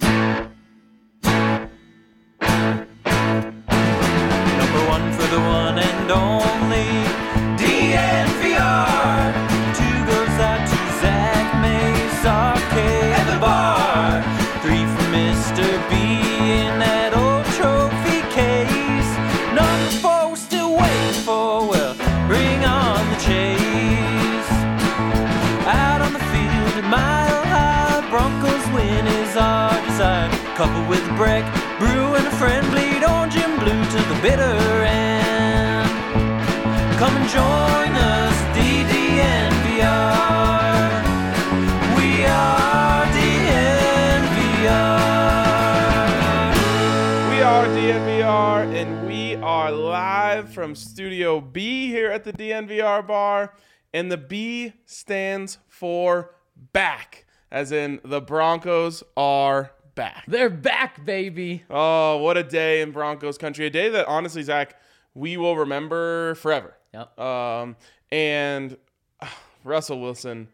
Number friend bleed orange and blue to the bitter end. Come and join us, DDNVR. We are DNVR. We are DNVR, and we are live from Studio B here at the DNVR bar. And the B stands for back, as in the Broncos are back. They're back, baby. Oh, what a day in Broncos country. A day that, honestly, Zach, we will remember forever. Yep. Um, and uh, Russell Wilson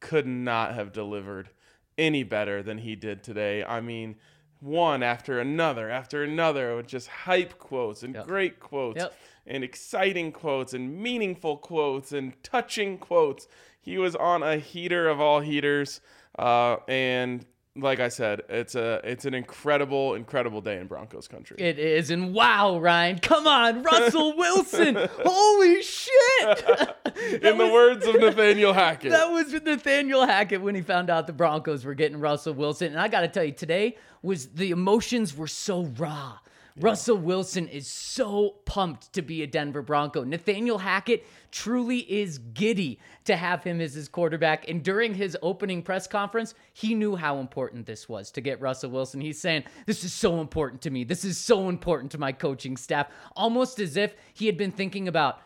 could not have delivered any better than he did today. I mean, one after another after another with just hype quotes and Yep. great quotes Yep. and exciting quotes and meaningful quotes and touching quotes. He was on a heater of all heaters. Uh, and like I said, it's a it's an incredible, incredible day in Broncos country. It is, and wow, Ryan, come on, Russell Wilson, holy shit! in the words of Nathaniel Hackett. That was Nathaniel Hackett when he found out the Broncos were getting Russell Wilson. And I got to tell you, today was the emotions were so raw. Russell Wilson is so pumped to be a Denver Bronco. Nathaniel Hackett truly is giddy to have him as his quarterback. And during his opening press conference, he knew how important this was to get Russell Wilson. He's saying, This is so important to me. This is so important to my coaching staff. Almost as if he had been thinking about,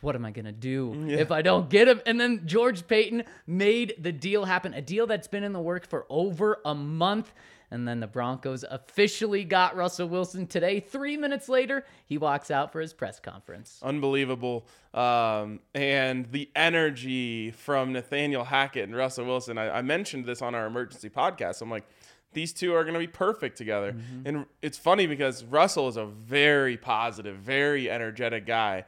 what am I going to do if I don't get him? And then George Paton made the deal happen, a deal that's been in the works for over a month. And then the Broncos officially got Russell Wilson today. Three minutes later, he walks out for his press conference. unbelievable. Um, and the energy from Nathaniel Hackett and Russell Wilson. I, I mentioned this on our emergency podcast. I'm like, these two are going to be perfect together. And it's funny because Russell is a very positive, very energetic guy.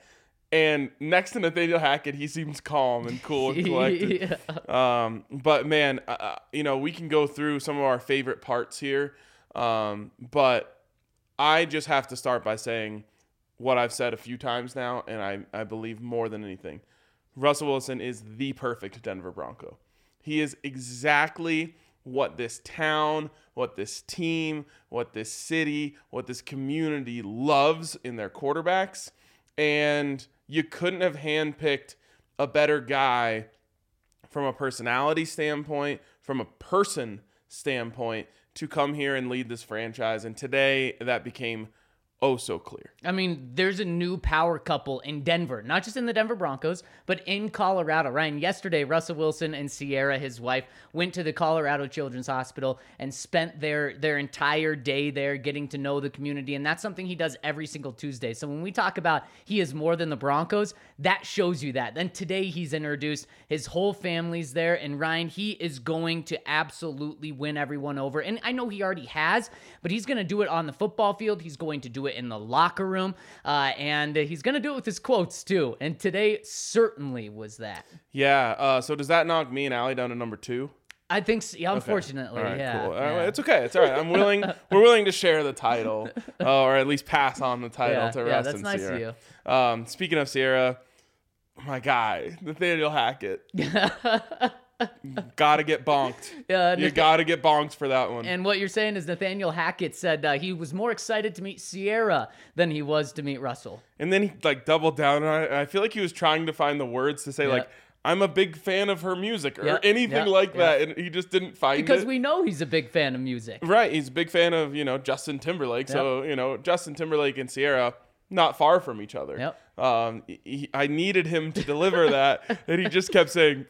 And next to Nathaniel Hackett, he seems calm and cool and collected. Um, but man, uh, uh, you know, we can go through some of our favorite parts here. Um, but I just have to start by saying what I've said a few times now, and I, I believe more than anything. Russell Wilson is the perfect Denver Bronco. He is exactly what this town, what this team, what this city, what this community loves in their quarterbacks. And you couldn't have handpicked a better guy from a personality standpoint, from a person standpoint, to come here and lead this franchise. And today that became oh so clear. I mean, there's a new power couple in Denver, not just in the Denver Broncos, but in Colorado. Ryan, yesterday, Russell Wilson and Ciara, his wife, went to the Colorado Children's Hospital and spent their their entire day there getting to know the community. And that's something he does every single Tuesday. So when we talk about he is more than the Broncos, that shows you that. Then today he's introduced his whole family's there, and Ryan, he is going to absolutely win everyone over. And I know he already has, but he's going to do it on the football field. He's going to do it in the locker room, uh, and he's going to do it with his quotes too. And today certainly was that. Yeah. Uh, so does that knock me and Allie down to number two? I think, so, yeah, Okay. unfortunately, All right, yeah. cool. Yeah. it's okay. It's all right. I'm willing. we're willing to share the title, uh, or at least pass on the title Yeah, to yeah, Russ that's and nice of Ciara. Um, speaking of Ciara, my guy Nathaniel Hackett, gotta get bonked. Yeah, you gotta get bonked for that one. And what you're saying is Nathaniel Hackett said uh, he was more excited to meet Ciara than he was to meet Russell. And then he like doubled down on it. and I feel like he was trying to find the words to say Yeah. like, "I'm a big fan of her music" or Yeah, anything yeah, like yeah. that, and he just didn't find it. Because it. we know he's a big fan of music. Right, he's a big fan of you know Justin Timberlake. So you know Justin Timberlake and Ciara not far from each other. Yep. Um, he, I needed him to deliver that, and he just kept saying,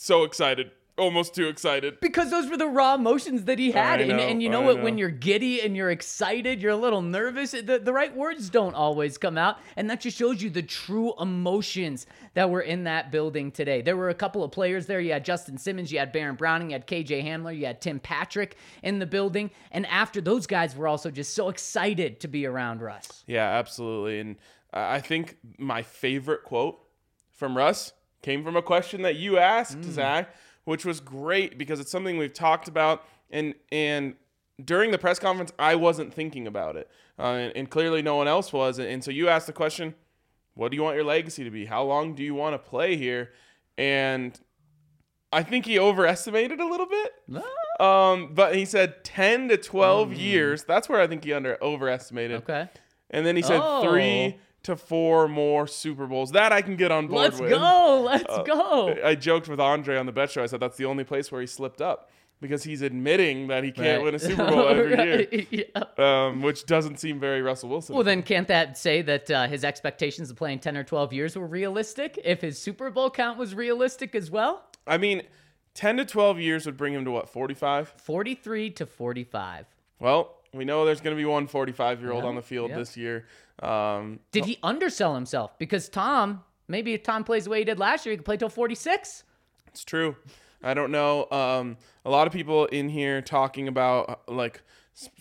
"So excited, almost too excited." Because those were the raw emotions that he had. I and, and you know what? know. When you're giddy and you're excited, you're a little nervous, the, the right words don't always come out. And that just shows you the true emotions that were in that building today. There were a couple of players there. You had Justin Simmons, you had Baron Browning, you had KJ Hamler, you had Tim Patrick in the building. And after those guys were also just so excited to be around Russ. Yeah, absolutely. And I I think my favorite quote from Russ came from a question that you asked, Zach, which was great because it's something we've talked about. And and during the press conference, I wasn't thinking about it, uh, and, and clearly no one else was. And, and so you asked the question, "What do you want your legacy to be? How long do you want to play here?" And I think he overestimated a little bit. Um, but he said 10 to 12 years. That's where I think he under overestimated. Okay. And then he said Oh. three to four more Super Bowls. That I can get on board with. Let's with. Uh, go. Let's go. I joked with Andre on the bet show. I said that's the only place where he slipped up because he's admitting that he can't Right. win a Super Bowl every year, yeah. um, which doesn't seem very Russell Wilson. Well, then can't that say that uh, his expectations of playing 10 or 12 years were realistic? If his Super Bowl count was realistic as well? I mean, 10 to 12 years would bring him to what, 45? 43 to 45. Well, we know there's going to be one 45 year old Yeah, on the field yeah. this year. Um, Did he undersell himself? Because Tom, maybe if Tom plays the way he did last year, he could play till 46. It's true. I don't know. Um, a lot of people in here talking about like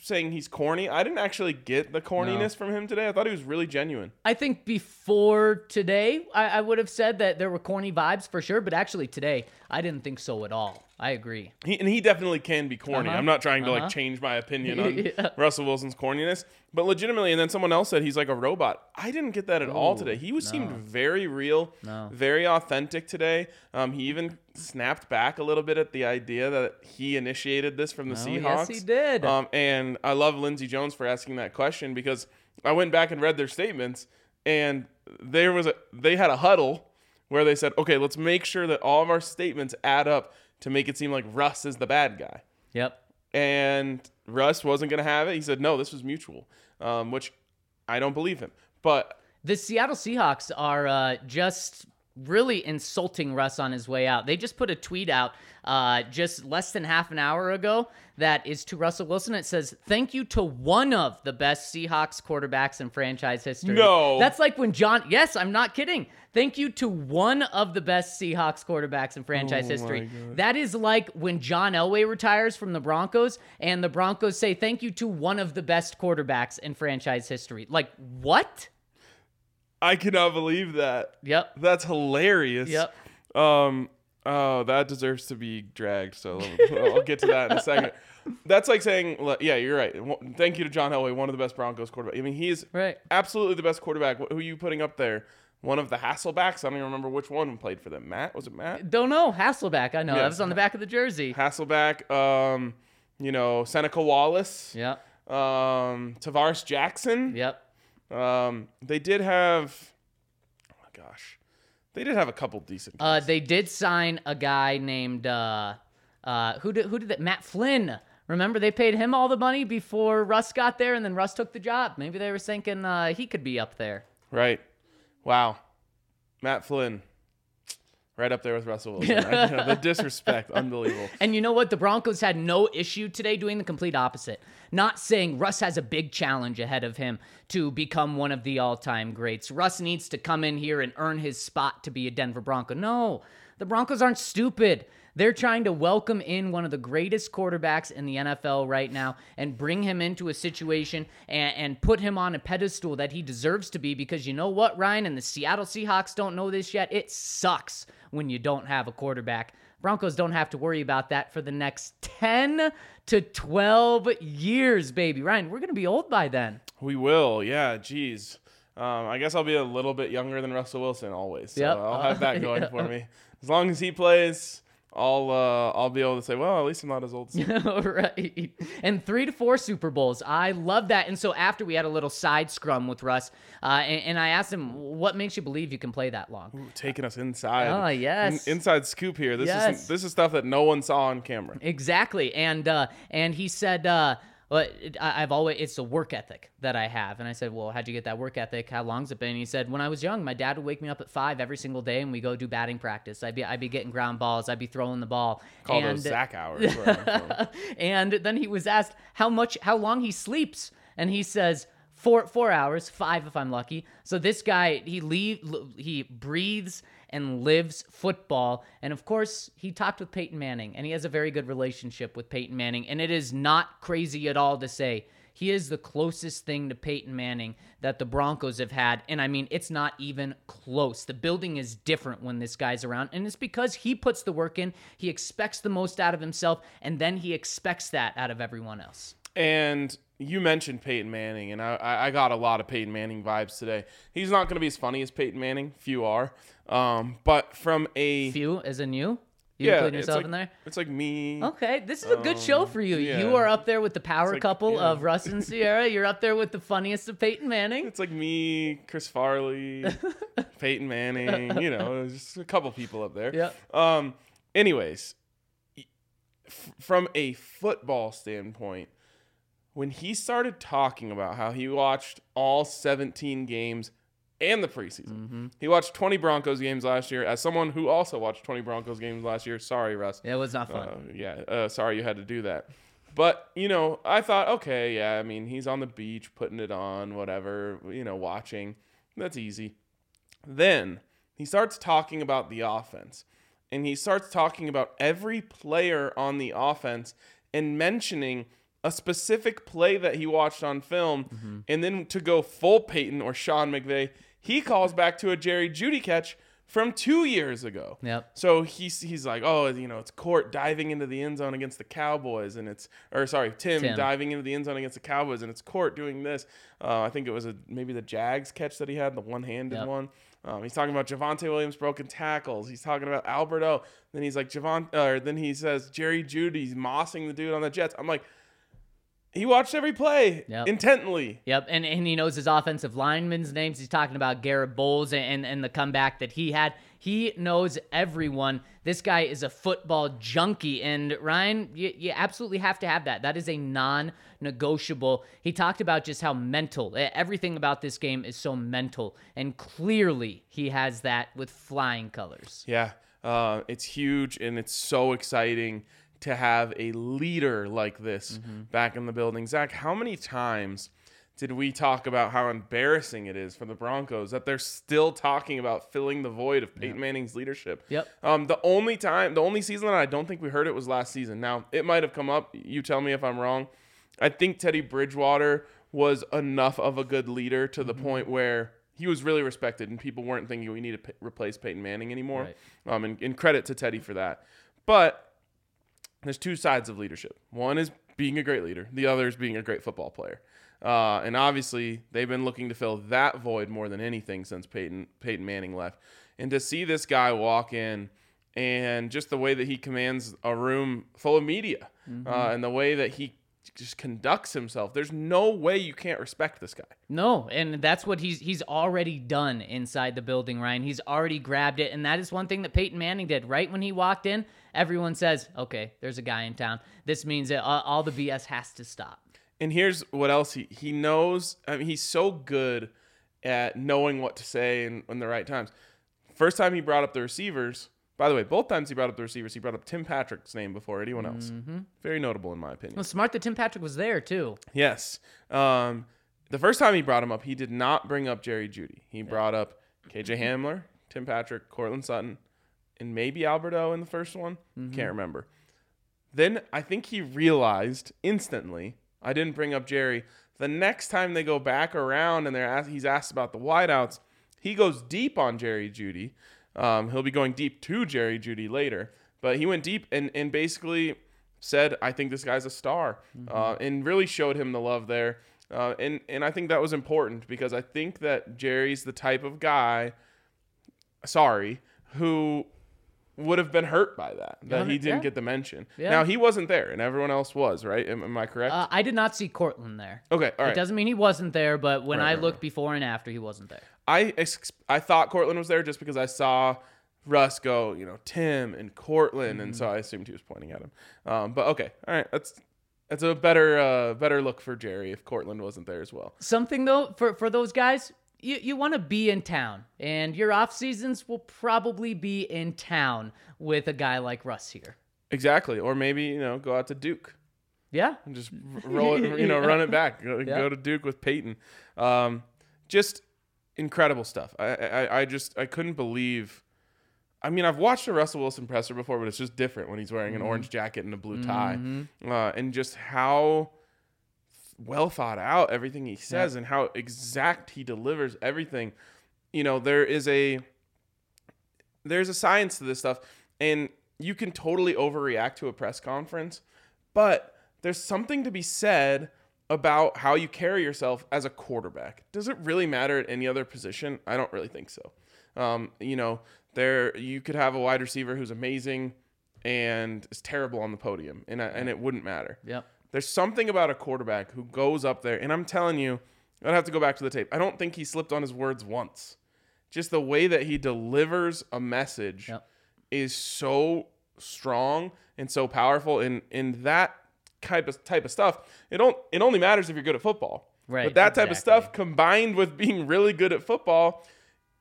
saying he's corny. I didn't actually get the corniness from him today. I thought he was really genuine. I think before today, I, I would have said that there were corny vibes for sure, but actually today, I didn't think so at all. I agree. He, and he definitely can be corny. Uh-huh. I'm not trying to Uh-huh. like change my opinion on Yeah. Russell Wilson's corniness, but legitimately. And then someone else said he's like a robot. I didn't get that at all today. He was seemed very real, very authentic today. Um, he even snapped back a little bit at the idea that he initiated this from the Oh, Seahawks. yes, he did. Um, and I love Lindsay Jones for asking that question because I went back and read their statements, and there was a they had a huddle where they said, okay, let's make sure that all of our statements add up to make it seem like Russ is the bad guy. Yep. And Russ wasn't going to have it. He said, no, this was mutual, um, which I don't believe him. But The Seattle Seahawks are uh, just really insulting Russ on his way out. They just put a tweet out uh, just less than half an hour ago that is to Russell Wilson. It says, Thank you to one of the best Seahawks quarterbacks in franchise history. No. That's like when John, yes, I'm not kidding. Thank you to one of the best Seahawks quarterbacks in franchise Oh history. That is like when John Elway retires from the Broncos and the Broncos say, Thank you to one of the best quarterbacks in franchise history. Like, what? I cannot believe that. Yep. That's hilarious. Yep. Um. Oh, that deserves to be dragged. So I'll get to that in a second. That's like saying, yeah, you're right. Thank you to John Elway, one of the best Broncos quarterback. I mean, he's Right. absolutely the best quarterback. Who are you putting up there? One of the Hasselbecks. I don't even remember which one played for them. Matt was it Matt? Don't know. Hasselbeck. I know. Yeah. That was on the back of the jersey. Hasselbeck. Um, you know, Seneca Wallace. Yep. Um, Tarvaris Jackson. Yep. Um, they did have. Oh my gosh, they did have a couple decent. Uh, they did sign a guy named uh, uh, who did who did that? Matt Flynn. Remember they paid him all the money before Russ got there, and then Russ took the job. Maybe they were thinking uh, he could be up there. Right. Wow. Matt Flynn. Right up there with Russell Wilson. I know, the disrespect, unbelievable. And you know what? The Broncos had no issue today doing the complete opposite. Not saying Russ has a big challenge ahead of him to become one of the all time greats. Russ needs to come in here and earn his spot to be a Denver Bronco. No, the Broncos aren't stupid. They're trying to welcome in one of the greatest quarterbacks in the NFL right now and bring him into a situation and, and put him on a pedestal that he deserves to be because you know what, Ryan? And the Seattle Seahawks don't know this yet. It sucks when you don't have a quarterback Broncos don't have to worry about that for the next 10 to 12 years, baby. Ryan, we're going to be old by then. We will, yeah. Geez, um, I guess I'll be a little bit younger than Russell Wilson always. So Yep. I'll have that going for me. As long as he plays, I'll uh, I'll be able to say, well, at least I'm not as old. as right. And three to four Super Bowls. I love that. And so after we had a little side scrum with Russ, uh, and, and I asked him, what makes you believe you can play that long? Ooh, taking us inside. Oh, yes. In- inside scoop here. This Yes. is this is stuff that no one saw on camera. Exactly. And uh, and he said, well, it- I- I've always it's a work ethic that I have. And I said, well, how'd you get that work ethic? How long's it been? And he said, when I was young, my dad would wake me up at five every single day, and we go do batting practice. I'd be I'd be getting ground balls. I'd be throwing the ball. Call and, those Zach hours. where I'm from. and then he was asked how much how long he sleeps and he says four four hours five if i'm lucky so this guy he leave he breathes and lives football and of course he talked with peyton manning and he has a very good relationship with peyton manning and it is not crazy at all to say he is the closest thing to Peyton Manning that the Broncos have had. And I mean, it's not even close. The building is different when this guy's around. And it's because he puts the work in, he expects the most out of himself, and then he expects that out of everyone else. And you mentioned Peyton Manning, and I, I got a lot of Peyton Manning vibes today. He's not going to be as funny as Peyton Manning. Few are. Um, but from a Few, as in you? You yeah, include yourself like, in there? It's like me. Okay, this is a good show for you. Um, yeah. You are up there with the power like- couple yeah. of Russ and Ciara. You're up there with the funniest of Peyton Manning. It's like me, Chris Farley, Peyton Manning. You know, just a couple people up there. Yep. Um. Anyways, f- from a football standpoint, when he started talking about how he watched all 17 games and the preseason, Mm-hmm. he watched 20 Broncos games last year. As someone who also watched 20 Broncos games last year, sorry, Russ. It was not fun. Uh, yeah, uh, sorry you had to do that. But, you know, I thought, okay, yeah, I mean, he's on the beach putting it on, whatever, you know, watching. That's easy. Then he starts talking about the offense. And he starts talking about every player on the offense and mentioning a specific play that he watched on film. And then to go full Peyton or Sean McVay, he calls back to a Jerry Jeudy catch from two years ago. Yep. So he's he's like, oh, you know, it's Court diving into the end zone against the Cowboys, and it's or sorry, Tim, Tim. diving into the end zone against the Cowboys, and it's Court doing this. Uh, I think it was a maybe the Jags catch that he had, the one-handed Yep. one. Um, he's talking about Javonte Williams broken tackles. He's talking about Alberto. Then he's like Javon, or then he says Jerry Jeudy's mossing the dude on the Jets. I'm like, he watched every play Yep. intently. Yep, and, and he knows his offensive linemen's names. He's talking about Garett Bolles and, and the comeback that he had. He knows everyone. This guy is a football junkie. And Ryan, you, you absolutely have to have that. That is a non negotiable. He talked about just how mental, everything about this game is so mental. And clearly he has that with flying colors. Yeah, uh, it's huge and it's so exciting to have a leader like this back in the building. Zach, how many times did we talk about how embarrassing it is for the Broncos that they're still talking about filling the void of Peyton Manning's leadership? Yep. Um, the only time, the only season that I don't think we heard it was last season. Now, it might have come up. You tell me if I'm wrong. I think Teddy Bridgewater was enough of a good leader to the point where he was really respected and people weren't thinking we need to p- replace Peyton Manning anymore. Right. Um, and, and credit to Teddy for that. But there's two sides of leadership. One is being a great leader. The other is being a great football player. Uh, and obviously, they've been looking to fill that void more than anything since Peyton Peyton Manning left. And to see this guy walk in, and just the way that he commands a room full of media, uh, and the way that he just conducts himself, there's no way you can't respect this guy. No, and that's what he's he's already done inside the building, Ryan. He's already grabbed it, and that is one thing that Peyton Manning did. Right when he walked in, everyone says, "Okay, there's a guy in town." This means that all, all the BS has to stop. And here's what else he he knows. I mean, he's so good at knowing what to say in, in the right times. First time he brought up the receivers. By the way, both times he brought up the receivers, he brought up Tim Patrick's name before anyone else. Very notable in my opinion. Well, smart that Tim Patrick was there too. Yes. Um, the first time he brought him up, he did not bring up Jerry Jeudy. He brought up KJ Hamler, Tim Patrick, Courtland Sutton, and maybe Alberto in the first one. Can't remember. Then I think he realized instantly I didn't bring up Jerry. The next time they go back around and they're asked, he's asked about the wideouts, he goes deep on Jerry Jeudy. Um, he'll be going deep to Jerry Jeudy later. but he went deep and and basically said, "I think this guy's a star," uh, and really showed him the love there. Uh, and and I think that was important because I think that Jerry's the type of guy, sorry, who would have been hurt by that that he didn't Yeah. get the mention. Yeah. Now he wasn't there, and everyone else was, right? Am, am I correct? Uh, I did not see Courtland there. okay, all It doesn't mean he wasn't there, but when Right, I right, looked before and after, he wasn't there. I ex- I thought Courtland was there just because I saw Russ go, you know, Tim and Courtland, and so Mm-hmm. I assumed he was pointing at him. Um, but okay, all right, that's that's a better uh, better look for Jerry if Courtland wasn't there as well. Something though for for those guys, you you want to be in town, and your off seasons will probably be in town with a guy like Russ here. Exactly, or maybe you know go out to Duke Yeah, and just roll it, you know, Yeah. run it back, go, Yeah. go to Duke with Peyton. Um, just incredible stuff. I, I I just I couldn't believe. I mean, I've watched a Russell Wilson presser before, but it's just different when he's wearing Mm-hmm. an orange jacket and a blue tie, uh, and just how well thought out everything he says and how exact he delivers everything. You know, there is a there's a science to this stuff, and you can totally overreact to a press conference, but there's something to be said about how you carry yourself as a quarterback. Does it really matter at any other position? I don't really think so. Um, you know, there you could have a wide receiver who's amazing and is terrible on the podium, and I, and it wouldn't matter. Yep. There's something about a quarterback who goes up there, and I'm telling you, I'd have to go back to the tape. I don't think he slipped on his words once. Just the way that he delivers a message Yep. is so strong and so powerful. And in that type of type of stuff, it don't it only matters if you're good at football. Right, But that type of stuff combined with being really good at football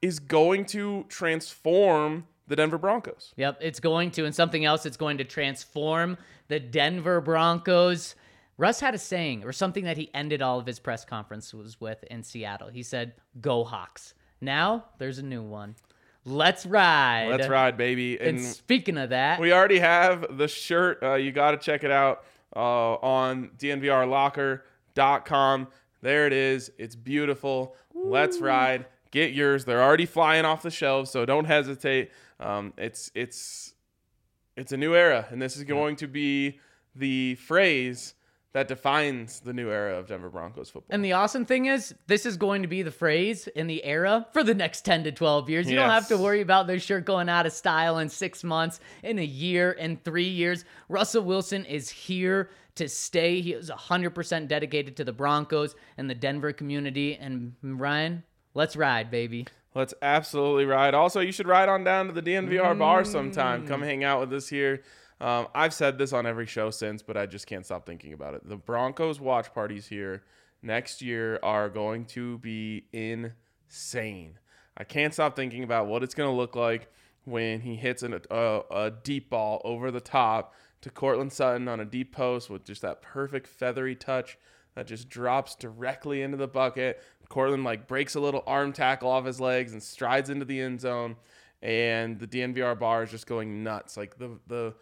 is going to transform the Denver Broncos. Yep, it's going to, and something else it's going to transform the Denver Broncos. Russ had a saying or something that he ended all of his press conferences with in Seattle. He said, Go Hawks. Now there's a new one. Let's ride. Let's ride, baby. And speaking of that, We already have the shirt. Uh, you got to check it out uh, on dnvrlocker.com. There it is. It's beautiful. Let's ride. Get yours. They're already flying off the shelves, so don't hesitate. Um, it's it's it's a new era, and this is going to be the phrase that defines the new era of Denver Broncos football. And the awesome thing is, this is going to be the phrase in the era for the next 10 to 12 years. You don't have to worry about their shirt going out of style in six months, in a year, in three years. Russell Wilson is here to stay. He is 100% dedicated to the Broncos and the Denver community. And Ryan, let's ride, baby. Let's absolutely ride. Also, you should ride on down to the DNVR bar sometime. Come hang out with us here. Um, I've said this on every show since, but I just can't stop thinking about it. The Broncos watch parties here next year are going to be insane. I can't stop thinking about what it's going to look like when he hits an, a, a deep ball over the top to Courtland Sutton on a deep post with just that perfect feathery touch that just drops directly into the bucket. Courtland like breaks a little arm tackle off his legs and strides into the end zone, and the DNVR bar is just going nuts. Like the the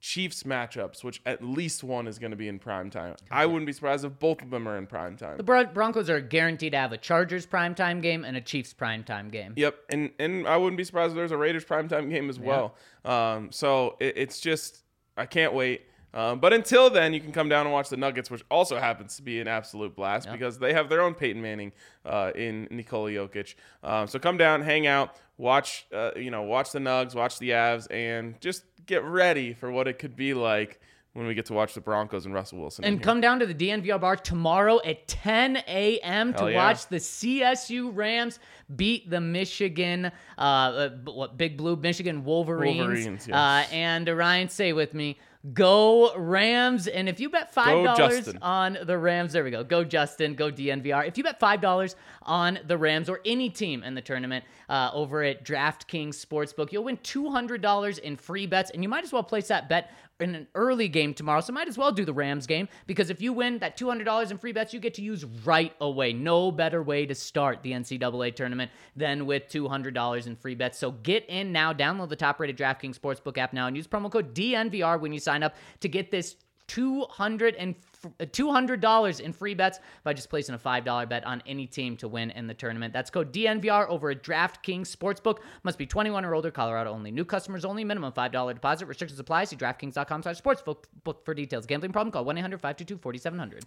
Chiefs matchups, which at least one is going to be in prime time. I wouldn't be surprised if both of them are in prime time. The Bron- Broncos are guaranteed to have a Chargers prime time game and a Chiefs prime time game. Yep, and and I wouldn't be surprised if there's a Raiders prime time game as well. Um, so it, it's just I can't wait. Um, but until then, you can come down and watch the Nuggets, which also happens to be an absolute blast because they have their own Peyton Manning uh, in Nikola Jokic. Um, so come down, hang out, watch uh, you know watch the Nugs, watch the Avs, and just get ready for what it could be like when we get to watch the Broncos and Russell Wilson. And come down to the DNVR bar tomorrow at 10 a.m. to yeah. watch the CSU Rams beat the Michigan, uh, uh, what Big Blue Michigan Wolverines. Wolverines, yes. uh, and Ryan, say with me, go Rams! And if you bet five dollars on the Rams, there we go. Go Justin, go DNVR. If you bet five dollars on the Rams or any team in the tournament uh, over at DraftKings Sportsbook, you'll win two hundred dollars in free bets, and you might as well place that bet in an early game tomorrow. So might as well do the Rams game because if you win that two hundred dollars in free bets, you get to use right away. No better way to start the NCAA tournament than with two hundred dollars in free bets. So get in now. Download the top-rated DraftKings Sportsbook app now and use promo code DNVR when you sign up to get this f- Uh, $200 in free bets by just placing a $5 bet on any team to win in the tournament. That's code DNVR over at DraftKings Sportsbook. Must be 21 or older, Colorado only. New customers only, minimum $5 deposit. Restrictions apply. See DraftKings.com slash sportsbook for details. Gambling problem? Call 1-800-522-4700.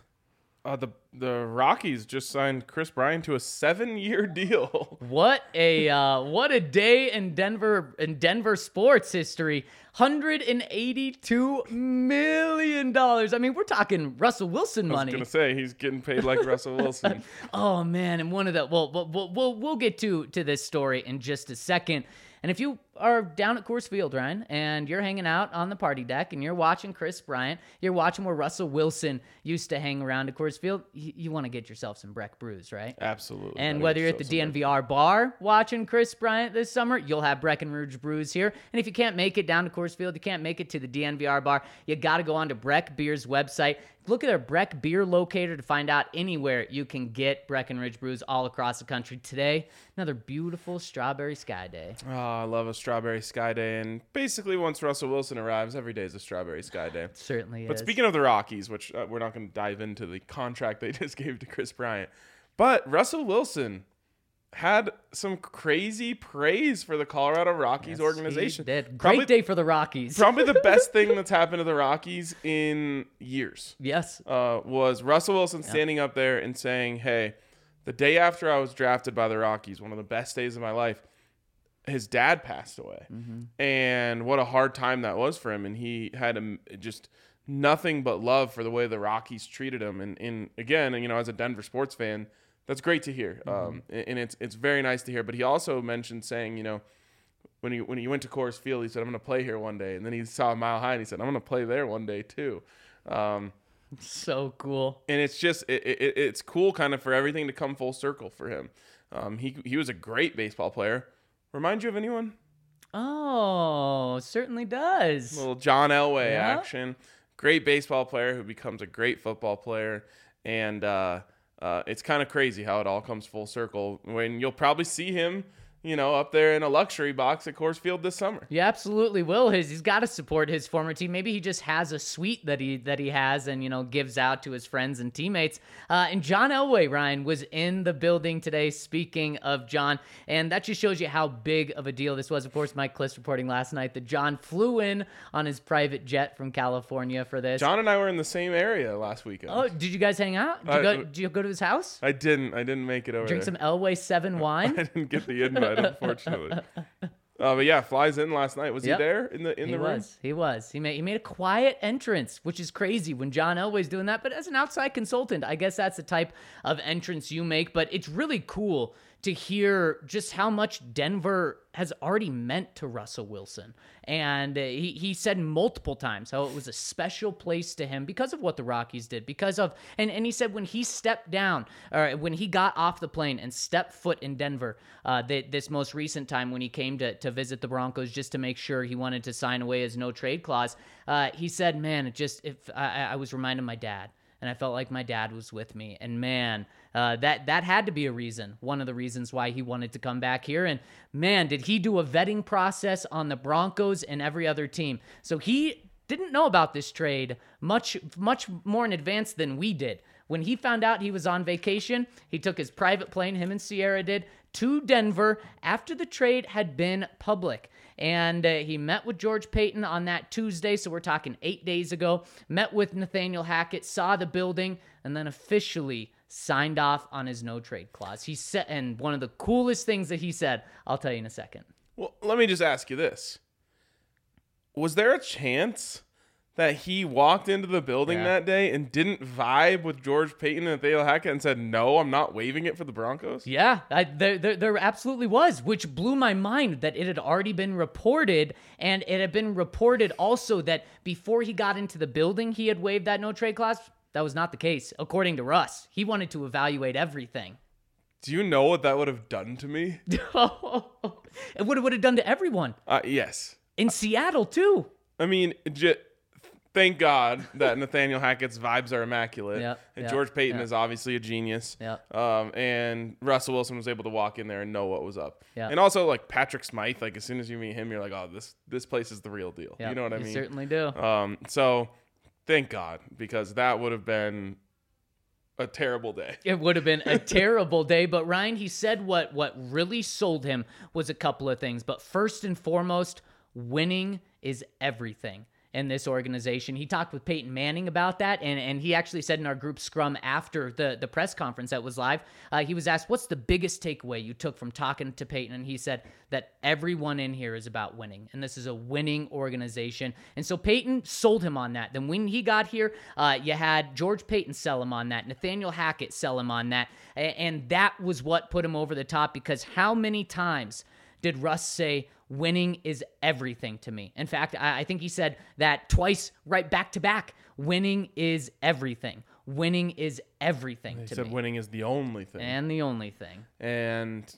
Uh, the the Rockies just signed Kris Bryant to a seven year deal. What a uh, what a day in Denver in Denver sports history. Hundred and eighty-two million dollars. I mean, we're talking Russell Wilson money. I was gonna say he's getting paid like Russell Wilson. Oh man, and one of the well, we'll we'll we'll, we'll get to to this story in just a second. And if you are down at Coors Field, Ryan, and you're hanging out on the party deck and you're watching Kris Bryant, you're watching where Russell Wilson used to hang around at Coors Field, you, you want to get yourself some Breck brews, right? Absolutely. And whether you're at the DNVR bar watching Kris Bryant this summer, you'll have Breckenridge Brews here. And if you can't make it down to Coors Field, you can't make it to the DNVR bar, you got to go on to Breck Beer's website. Look at their Breck Beer locator to find out anywhere you can get Breckenridge Brews all across the country. Today, another beautiful strawberry sky day. Oh, I love a strawberry sky day. And basically, once Russell Wilson arrives, every day is a strawberry sky day. Certainly But is. speaking of the Rockies, which uh, we're not going to dive into the contract they just gave to Kris Bryant, but Russell Wilson had some crazy praise for the Colorado Rockies organization. He did. Great Probably, day for the Rockies. probably the best thing that's happened to the Rockies in years yes. uh, was Russell Wilson standing up there and saying, "Hey, the day after I was drafted by the Rockies, one of the best days of my life, his dad passed away, and what a hard time that was for him. And he had um, just nothing but love for the way the Rockies treated him. And, and again, you know, as a Denver sports fan, that's great to hear, um, and and it's it's very nice to hear. But he also mentioned saying, you know. When he, when he went to Coors Field, he said, "I'm going to play here one day," and then he saw Mile High, and he said, "I'm going to play there one day too." Um, So cool. and it's just it, it, it's cool kind of for everything to come full circle for him. Um, he he was a great baseball player. Remind you of anyone? Oh, certainly does. little John Elway Yeah. action. Great baseball player who becomes a great football player, and uh, uh, it's kind of crazy how it all comes full circle. When you'll probably see him, you know, up there in a luxury box at Coors Field this summer. You absolutely will. His he's got to support his former team. Maybe he just has a suite that he that he has and you know gives out to his friends and teammates. Uh, and John Elway Ryan was in the building today. Speaking of John, and that just shows you how big of a deal this was. Of course, Mike Klis reporting last night that John flew in on his private jet from California for this. John and I were in the same area last weekend. Oh, did you guys hang out? Did you, I- go, did you go to his house? I didn't. I didn't make it over there. Drink there. some Elway Seven wine. I didn't get the invite, unfortunately. Uh, but yeah, flies in last night. Was Yep. he there in the in he the room? was. He was. He made he made a quiet entrance, which is crazy when John Elway's doing that. But as an outside consultant, I guess that's the type of entrance you make. But it's really cool to hear just how much Denver has already meant to Russell Wilson. And uh, he, he said multiple times how it was a special place to him because of what the Rockies did, because of, and, and he said when he stepped down, or when he got off the plane and stepped foot in Denver, uh, th- this most recent time when he came to, to visit the Broncos just to make sure he wanted to sign away his no trade clause, uh, he said, man, it just, if I, I was reminding my dad and I felt like my dad was with me. And man, uh, that that had to be a reason, one of the reasons why he wanted to come back here. And man, did he do a vetting process on the Broncos and every other team? So he didn't know about this trade much much more in advance than we did. When he found out he was on vacation, he took his private plane, him and Ciara did, to Denver after the trade had been public. And uh, he met with George Paton on that Tuesday, so we're talking eight days ago. Met with Nathaniel Hackett, saw the building, and then officially signed off on his no trade clause. He said, and one of the coolest things that he said, I'll tell you in a second. Well, let me just ask you this: Was there a chance that he walked into the building Yeah. that day and didn't vibe with George Paton and Nathaniel Hackett and said, "No, I'm not waving it for the Broncos"? Yeah, I, there, there, there absolutely was, which blew my mind that it had already been reported. And it had been reported also that before he got into the building, he had waived that no trade clause. That was not the case, according to Russ. He wanted to evaluate everything. Do you know what that would have done to me? it would have would have done to everyone Uh, yes. in Seattle too. I mean, j- thank God that Nathaniel Hackett's vibes are immaculate, Yep, and yep, George Paton yep. is obviously a genius. Yep. Um, and Russell Wilson was able to walk in there and know what was up. Yep. And also, like Patrick Smyth, like as soon as you meet him, you're like, oh, this this place is the real deal. Yeah, you know what I mean? certainly do. Um, so Thank God, because that would have been a terrible day. It would have been a terrible day, but Ryan, he said what what really sold him was a couple of things. But first and foremost, winning is everything in this organization. He talked with Peyton Manning about that, and, and he actually said in our group scrum after the, the press conference that was live, uh, he was asked, What's the biggest takeaway you took from talking to Peyton? And he said that everyone in here is about winning, and this is a winning organization. And so Peyton sold him on that. Then when he got here, uh, you had George Paton sell him on that, Nathaniel Hackett sell him on that, and that was what put him over the top because how many times did Russ say, winning is everything to me. In fact, I, I think he said that twice right back to back. Winning is everything. Winning is everything He to said me. winning is the only thing. and the only thing. and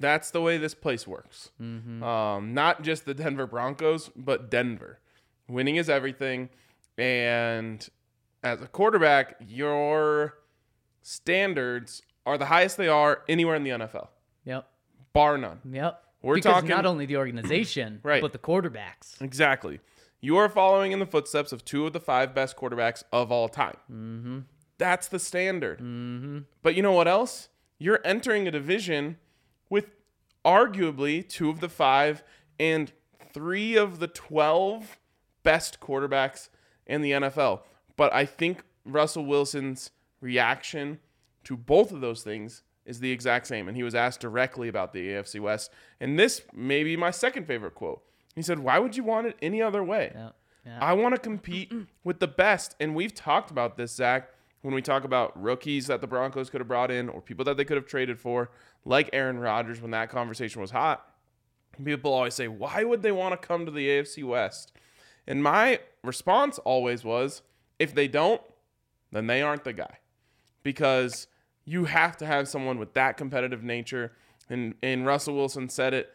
that's the way this place works. Um, not just the Denver Broncos, but Denver. Winning is everything, and as a quarterback, your standards are the highest they are anywhere in the NFL, Yep. bar none. Yep. We're because talking- not only the organization, Right. but the quarterbacks. Exactly. You are following in the footsteps of two of the five best quarterbacks of all time. Mm-hmm. That's the standard. Mm-hmm. But you know what else? You're entering a division with arguably two of the five and three of the 12 best quarterbacks in the NFL. But I think Russell Wilson's reaction to both of those things is the exact same. And he was asked directly about the AFC West. And this may be my second favorite quote. He said, Why would you want it any other way? Yeah. Yeah. I want to compete with the best. And we've talked about this, Zach, when we talk about rookies that the Broncos could have brought in or people that they could have traded for, like Aaron Rodgers when that conversation was hot. People always say, why would they want to come to the AFC West? And my response always was, if they don't, then they aren't the guy. Because you have to have someone with that competitive nature. And, and Russell Wilson said it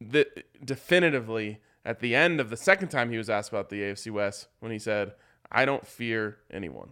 the, definitively at the end of the second time he was asked about the AFC West when he said, I don't fear anyone.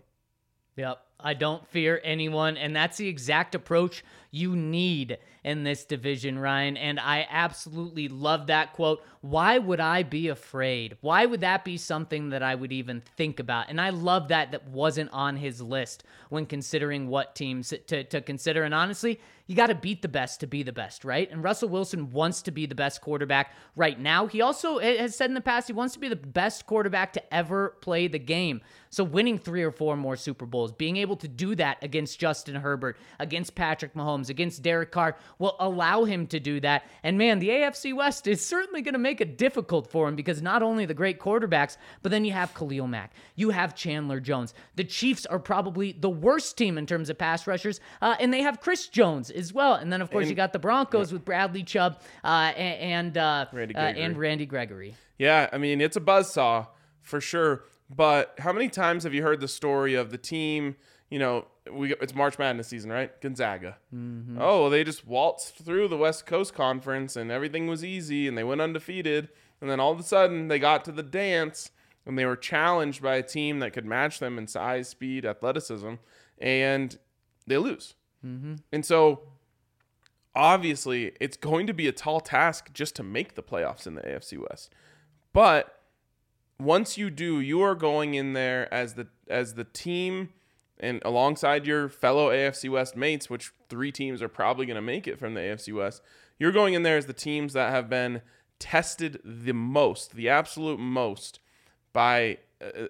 Yep. I don't fear anyone. And that's the exact approach you need in this division, Ryan. And I absolutely love that quote. Why would I be afraid? Why would that be something that I would even think about? And I love that that wasn't on his list when considering what teams to, to consider. And honestly, you got to beat the best to be the best, right? And Russell Wilson wants to be the best quarterback right now. He also eh, has said in the past he wants to be the best quarterback to ever play the game. So winning three or four more Super Bowls, being able to do that against Justin Herbert, against Patrick Mahomes, against Derek Carr will allow him to do that. And man, the AFC West is certainly going to make it difficult for him because not only the great quarterbacks, but then you have Khalil Mack, you have Chandler Jones. The Chiefs are probably the worst team in terms of pass rushers, uh, and they have Chris Jones as well. And then of course you got the Broncos with Bradley Chubb uh, and uh, Randy uh, Gregory. and Randy Gregory. Yeah, I mean, it's a buzzsaw for sure. But how many times have you heard the story of the team? You know, we it's March Madness season, right? Gonzaga. Mm-hmm. Oh, they just waltzed through the West Coast Conference and everything was easy and they went undefeated. And then all of a sudden they got to the dance and they were challenged by a team that could match them in size, speed, athleticism, and they lose. Mm-hmm. And so obviously it's going to be a tall task just to make the playoffs in the AFC West. But once you do, you are going in there as the as the team and alongside your fellow AFC West mates, which three teams are probably going to make it from the AFC West. You're going in there as the teams that have been tested the most, the absolute most by uh,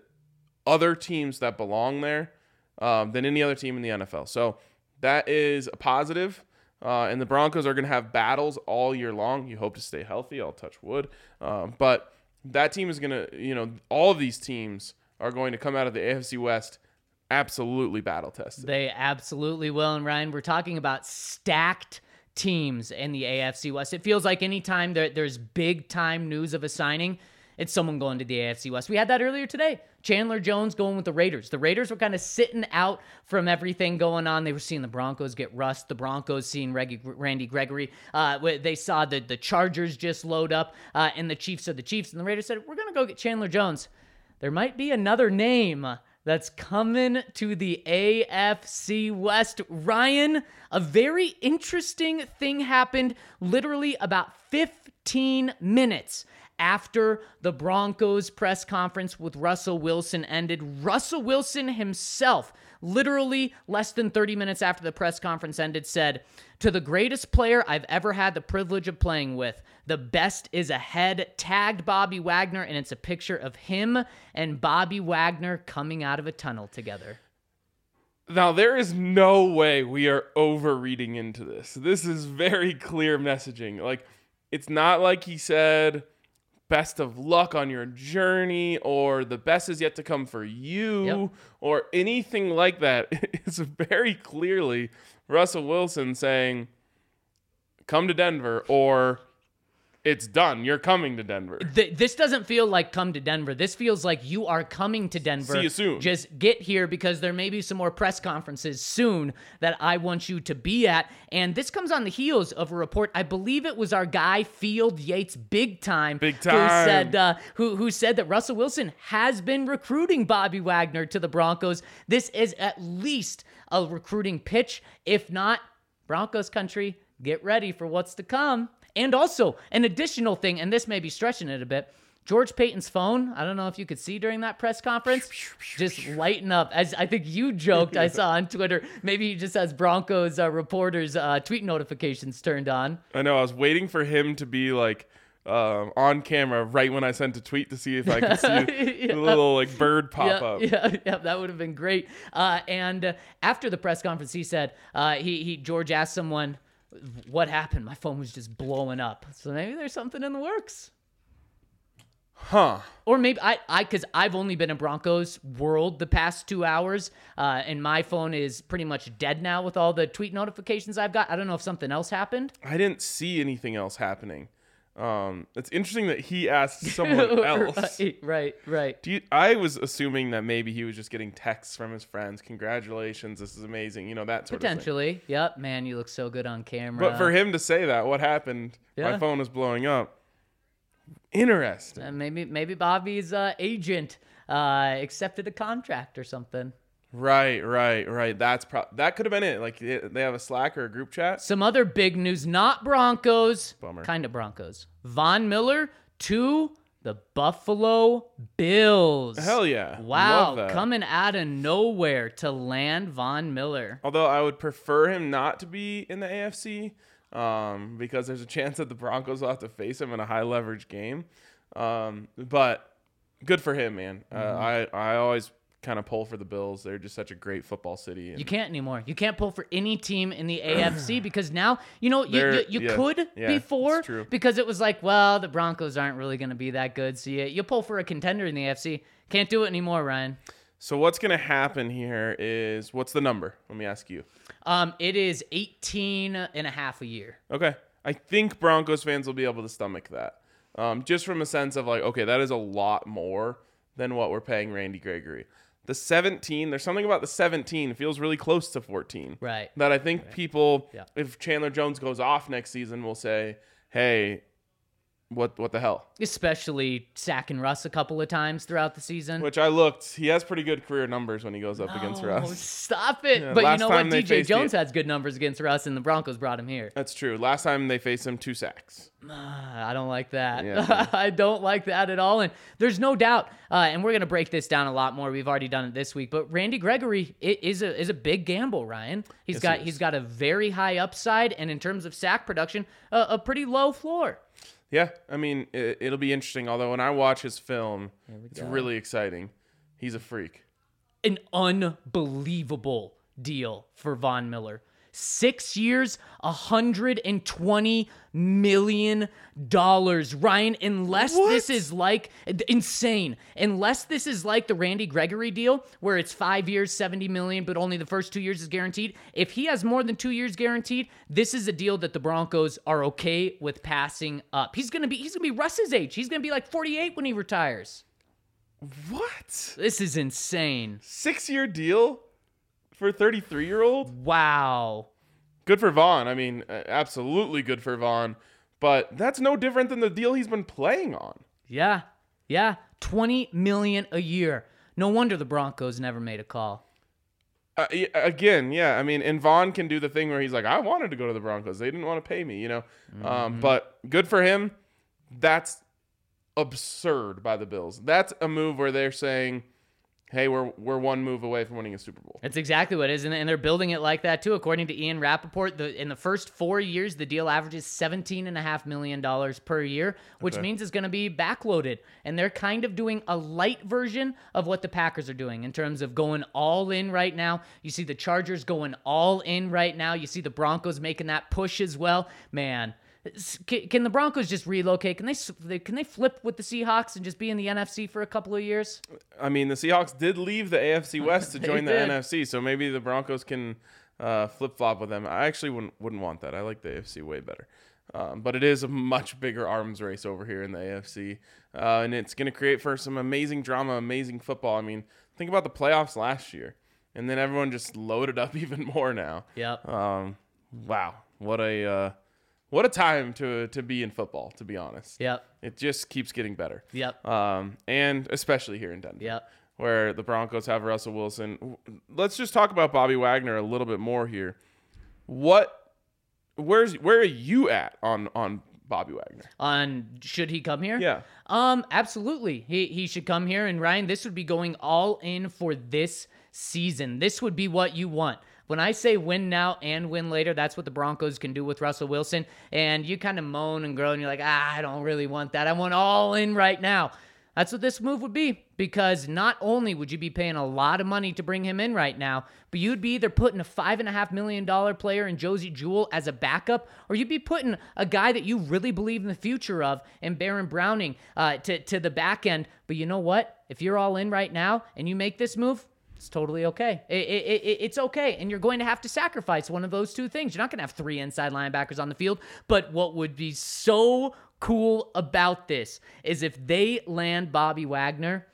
other teams that belong there um, than any other team in the NFL. So that is a positive. Uh, and the Broncos are going to have battles all year long. You hope to stay healthy. I'll touch wood. Um, but that team is going to, you know, all of these teams are going to come out of the AFC West absolutely battle tested. They absolutely will. And Ryan, we're talking about stacked teams in the AFC West. It feels like anytime there, there's big time news of a signing, it's someone going to the AFC West. We had that earlier today. Chandler Jones going with the Raiders. The Raiders were kind of sitting out from everything going on. They were seeing the Broncos get rust. The Broncos seeing Reg- Randy Gregory. Uh, they saw the, the Chargers just load up, uh, and the Chiefs said the Chiefs. And the Raiders said, We're going to go get Chandler Jones. There might be another name that's coming to the AFC West. Ryan, a very interesting thing happened literally about 15 minutes after the Broncos press conference with Russell Wilson ended, Russell Wilson himself, literally less than 30 minutes after the press conference ended, said, To the greatest player I've ever had the privilege of playing with, the best is ahead. Tagged Bobby Wagner, and it's a picture of him and Bobby Wagner coming out of a tunnel together. Now there is no way we are overreading into this. This is very clear messaging. Like it's not like he said best of luck on your journey or the best is yet to come for you Yep. or anything like that. It's very clearly Russell Wilson saying come to Denver or it's done. You're coming to Denver. Th- this doesn't feel like come to Denver. This feels like you are coming to Denver. See you soon. Just get here because there may be some more press conferences soon that I want you to be at. And this comes on the heels of a report. I believe it was our guy Field Yates, big time, Big who time. said uh, who who said that Russell Wilson has been recruiting Bobby Wagner to the Broncos. This is at least a recruiting pitch, if not Broncos country. Get ready for what's to come. And also, an additional thing, and this may be stretching it a bit. George Paton's phone, I don't know if you could see during that press conference, just lighten up. As I think you joked, I saw on Twitter, maybe he just has Broncos uh, reporters' uh, tweet notifications turned on. I know. I was waiting for him to be like um, on camera right when I sent a tweet to see if I could see the little like bird pop yeah, up. Yeah, yeah, that would have been great. Uh, and uh, after the press conference, he said uh, he he George asked someone, "What happened? My phone was just blowing up." So maybe there's something in the works. Huh. Or maybe I, I, because I've only been in Broncos world the past two hours, uh, and my phone is pretty much dead now with all the tweet notifications I've got. I don't know if something else happened. I didn't see anything else happening. Um, it's interesting that he asked someone else. right, right, right. Do you, I was assuming that maybe he was just getting texts from his friends. Congratulations, this is amazing. You know that sort of thing. Potentially. Yep, man, you look so good on camera. But for him to say that, what happened? Yeah. My phone was blowing up. Interesting. Uh, maybe maybe Bobby's uh, agent uh, accepted a contract or something. Right, right, right. That's pro- that could have been it. Like they they have a Slack or a group chat. Some other big news, not Broncos, Bummer. kind of Broncos. Von Miller to the Buffalo Bills. Hell yeah. Wow, coming out of nowhere to land Von Miller. Although I would prefer him not to be in the AFC, um, because there's a chance that the Broncos will have to face him in a high leverage game. Um, but good for him, man. Uh, Mm-hmm. I I always kind of pull for the Bills. They're just such a great football city. and- You can't anymore. You can't pull for any team in the AFC because now, you know, you, you, you yeah, could yeah, before because it was like, well, the Broncos aren't really going to be that good. So you, you pull for a contender in the AFC. Can't do it anymore, Ryan. So what's gonna happen here is what's the number? Let me ask you. Um, it is 18 and a half a year. Okay. I think Broncos fans will be able to stomach that. Um, just from a sense of like, okay, that is a lot more than what we're paying Randy Gregory. The 17, there's something about the 17 feels really close to 14. Right. That I think people, Yeah. if Chandler Jones goes off next season, will say, hey, what what the hell? Especially sacking Russ a couple of times throughout the season. Which I looked, he has pretty good career numbers when he goes up against Oh, Russ. stop it. Yeah, but you know what? DJ faced the- Jones has good numbers against Russ, and the Broncos brought him here. That's true. Last time they faced him, two sacks. I don't like that. Yeah. I don't like that at all. And there's no doubt, uh, and we're gonna break this down a lot more. We've already done it this week, but Randy Gregory is a is a big gamble. Ryan, he's Yes, got he he's got a very high upside, and in terms of sack production, a, a pretty low floor. Yeah, I mean, it, it'll be interesting. Although when I watch his film, it's really exciting. He's a freak. An unbelievable deal for Von Miller. Six years, $120 million. Ryan, unless this is like insane, unless this is like the Randy Gregory deal where it's five years, 70 million, but only the first two years is guaranteed. If he has more than two years guaranteed, this is a deal that the Broncos are okay with passing up. He's gonna be he's gonna be Russ's age. He's gonna be like 48 when he retires. What? This is insane. Six year deal for a 33 year old? Wow. Good for Von. I mean, absolutely good for Von. But that's no different than the deal he's been playing on. Yeah. Yeah. 20 million a year. No wonder the Broncos never made a call. Uh, again, yeah. I mean, and Von can do the thing where he's like, I wanted to go to the Broncos. They didn't want to pay me, you know? Um, but good for him. That's absurd by the Bills. That's a move where they're saying, "Hey, we're we're one move away from winning a Super Bowl." That's exactly what it is, and, and they're building it like that too. According to Ian Rapoport, the, in the first four years, the deal averages seventeen and a half million dollars per year, which Okay. means it's going to be backloaded. And they're kind of doing a light version of what the Packers are doing in terms of going all in right now. You see the Chargers going all in right now. You see the Broncos making that push as well. Man, can, can the Broncos just relocate? Can they can they flip with the Seahawks and just be in the NFC for a couple of years? I mean, the Seahawks did leave the AFC West to join the did. NFC, so maybe the Broncos can uh, flip flop with them. I actually wouldn't wouldn't want that. I like the AFC way better. Um, but it is a much bigger arms race over here in the AFC, uh, and it's going to create for some amazing drama, amazing football. I mean, think about the playoffs last year, and then everyone just loaded up even more now. Yep. Um, wow, what a uh, what a time to to be in football. To be honest, Yep. it just keeps getting better. Yep. Um, and especially here in Denver Yep. where the Broncos have Russell Wilson. Let's just talk about Bobby Wagner a little bit more here. What where's where are you at on on Bobby Wagner? on should he come here? Yeah. Um, absolutely. He he should come here. And Ryan, this would be going all in for this season. This would be what you want. When I say win now and win later, that's what the Broncos can do with Russell Wilson. And you kind of moan and groan. You're like, ah, I don't really want that. I want all in right now. That's what this move would be because not only would you be paying a lot of money to bring him in right now, but you'd be either putting a five and a half million dollar player in Josey Jewell as a backup, or you'd be putting a guy that you really believe in the future of in Baron Browning uh, to to the back end. But you know what? If you're all in right now and you make this move, it's totally okay. It, it, it, it's okay. And you're going to have to sacrifice one of those two things. You're not going to have three inside linebackers on the field. But what would be so cool about this is if they land Bobby Wagner,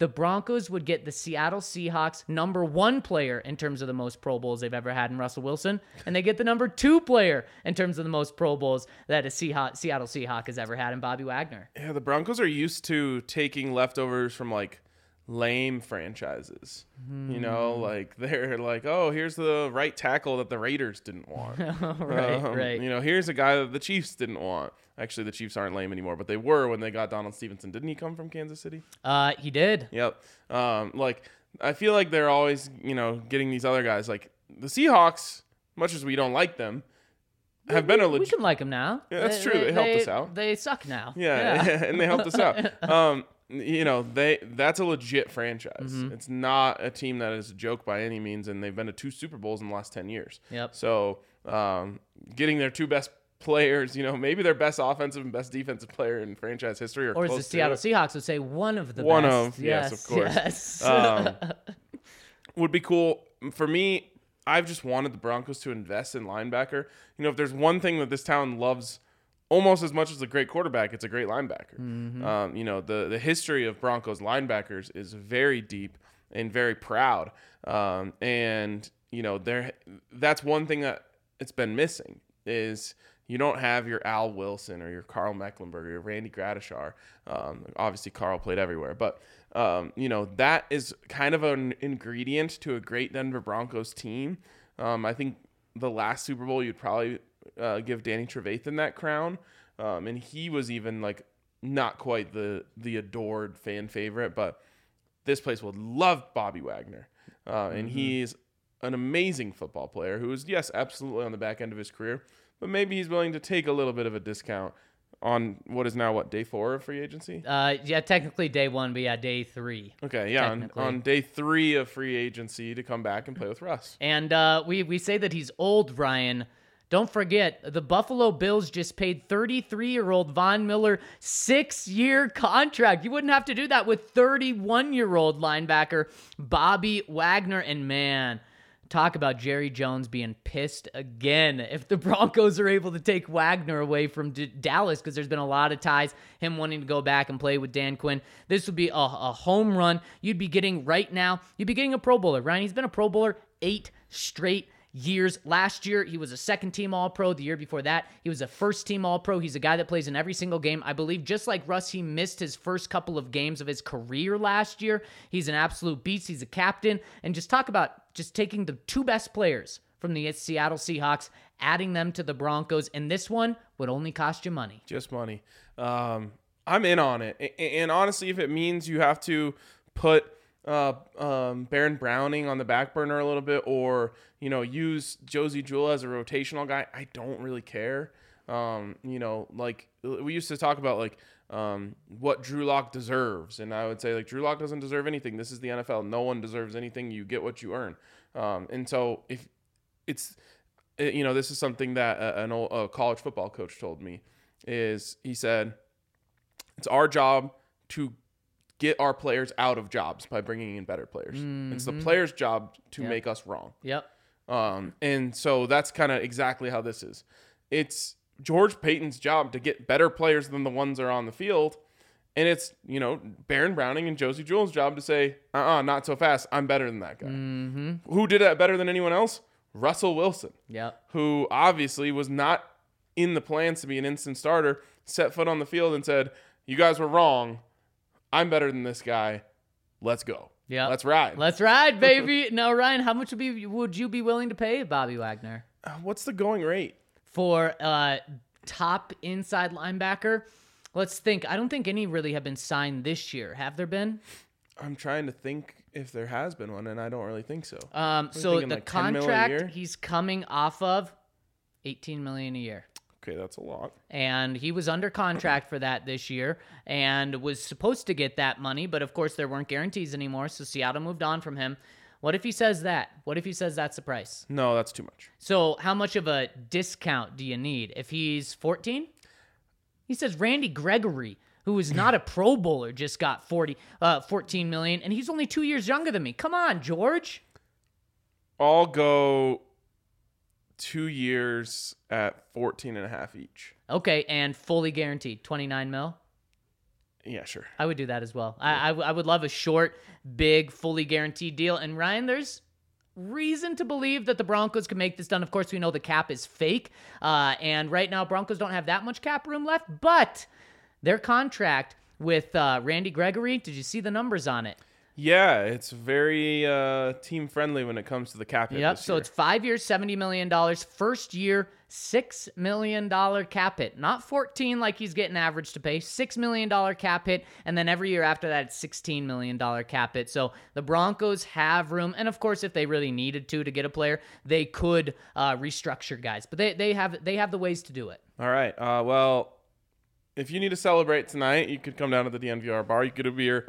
the Broncos would get the Seattle Seahawks number one player in terms of the most Pro Bowls they've ever had in Russell Wilson, and they get the number two player in terms of the most Pro Bowls that a Seattle Seahawk has ever had in Bobby Wagner. Yeah, the Broncos are used to taking leftovers from like lame franchises. You know, like they're like, oh, here's the right tackle that the Raiders didn't want. Right, Um, right. You know, here's a guy that the Chiefs didn't want. Actually, the Chiefs aren't lame anymore, but they were when they got Donald Stephenson. Didn't he come from Kansas City? Uh, he did. Yep. Um, like I feel like they're always, you know, getting these other guys. Like the Seahawks, much as we don't like them, have been a We legit. can like them now. Yeah, that's true. They helped us out. They suck now. Yeah, and they helped us out. Um, you know, they that's a legit franchise. Mm-hmm. It's not a team that is a joke by any means, and they've been to two Super Bowls in the last ten years. Yep. So, um, getting their two best players, you know, maybe their best offensive and best defensive player in franchise history, or, Or as the Seattle. Seahawks would say, one of the One best. of, yes, of course. Yes. um, would be cool for me. I've just wanted the Broncos to invest in linebacker. You know, if there's one thing that this town loves almost as much as a great quarterback, it's a great linebacker. Um, you know, the the history of Broncos linebackers is very deep and very proud. Um, and you know, there that's one thing that it's been missing is you don't have your Al Wilson or your Karl Mecklenburg or your Randy Gradishar. Um, obviously, Karl played everywhere, but um, you know that is kind of an ingredient to a great Denver Broncos team. Um, I think the last Super Bowl you'd probably uh, give Danny Trevathan that crown, um, and he was even like not quite the the adored fan favorite, but this place would love Bobby Wagner, uh, and he's an amazing football player who is yes absolutely on the back end of his career, but maybe he's willing to take a little bit of a discount on what is now what day four of free agency. uh, yeah, technically day one, but yeah, day three. Okay, yeah, on, on day three of free agency to come back and play with Russ. And uh, we we say that he's old, Ryan. Don't forget, the Buffalo Bills just paid 33 year old Von Miller six year contract. You wouldn't have to do that with 31 year old linebacker Bobby Wagner. And man, talk about Jerry Jones being pissed again if the Broncos are able to take Wagner away from D- Dallas because there's been a lot of ties, him wanting to go back and play with Dan Quinn. This would be a, a home run. You'd be getting right now, you'd be getting a Pro Bowler, Ryan. He's been a Pro Bowler eight straight years. Last year, he was a second team All Pro. The year before that, he was a first team All Pro. He's a guy that plays in every single game. I believe, just like Russ, he missed his first couple of games of his career last year. He's an absolute beast. He's a captain. And just talk about just taking the two best players from the Seattle Seahawks, adding them to the Broncos. And this one would only cost you money. Just money. Um, I'm in on it. And honestly, if it means you have to put uh, um, Baron Browning on the back burner a little bit, or you know, use Josey Jewell as a rotational guy, I don't really care. Um, you know, like we used to talk about like um, what Drew Lock deserves, and I would say like Drew Lock doesn't deserve anything. This is the NFL. No one deserves anything. You get what you earn. Um, and so if it's uh, you know, this is something that a, an old a college football coach told me is he said it's our job to get our players out of jobs by bringing in better players. It's the players' job to Yep. make us wrong. Yep. Um, and so that's kind of exactly how this is. It's George Paton's job to get better players than the ones that are on the field. And it's, you know, Baron Browning and Josey Jewell's job to say, uh uh not so fast. I'm better than that guy. Who did that better than anyone else? Russell Wilson Yep. who obviously was not in the plans to be an instant starter, set foot on the field and said, "You guys were wrong. I'm better than this guy. Let's go. Yeah. let's ride." Let's ride, baby. now, Ryan, how much would be would you be willing to pay Bobby Wagner Uh, What's the going rate? for uh top inside linebacker? Let's think. I don't think any really have been signed this year. Have there been? I'm trying to think if there has been one, and I don't really think so. Um, so the like 10 mil a year? contract he's coming off of, 18 million a year. Okay, that's a lot. and he was under contract for that this year and was supposed to get that money, but of course there weren't guarantees anymore, so Seattle moved on from him. What if he says that? What if he says that's the price? No, that's too much. So how much of a discount do you need? If he's 14? He says Randy Gregory, who is not a Pro Bowler, just got 40 uh 14 million and he's only 2 years younger than me. Come on, George. I'll go two years at 14 and a half each. Okay, and fully guaranteed 29 mil. Yeah, sure. I would do that as well. I, I, w- I would love a short, big, fully guaranteed deal. And Ryan, there's reason to believe that the Broncos can make this done. Of course, we know the cap is fake. Uh, and right now, Broncos don't have that much cap room left. But their contract with uh, Randy Gregory, did you see the numbers on it? Yeah, it's very uh, team friendly when it comes to the cap hit. Yep. So year. it's five years, $70 million. First year, $6 million cap hit. Not 14 like he's getting average to pay, $6 million cap hit. And then every year after that, it's $16 million cap hit. So the Broncos have room. And of course, if they really needed to to get a player, they could uh, restructure guys. But they, they have they have the ways to do it. All right. Uh, well, if you need to celebrate tonight, you could come down to the DNVR bar. You could a beer.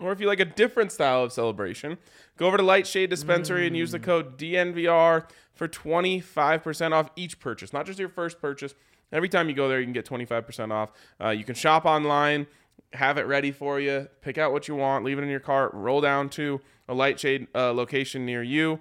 Or if you like a different style of celebration, go over to Lightshade Dispensary and use the code DNVR for 25% off each purchase, not just your first purchase. Every time you go there, you can get 25% off. Uh, you can shop online, have it ready for you, pick out what you want, leave it in your cart, roll down to a Lightshade uh, location near you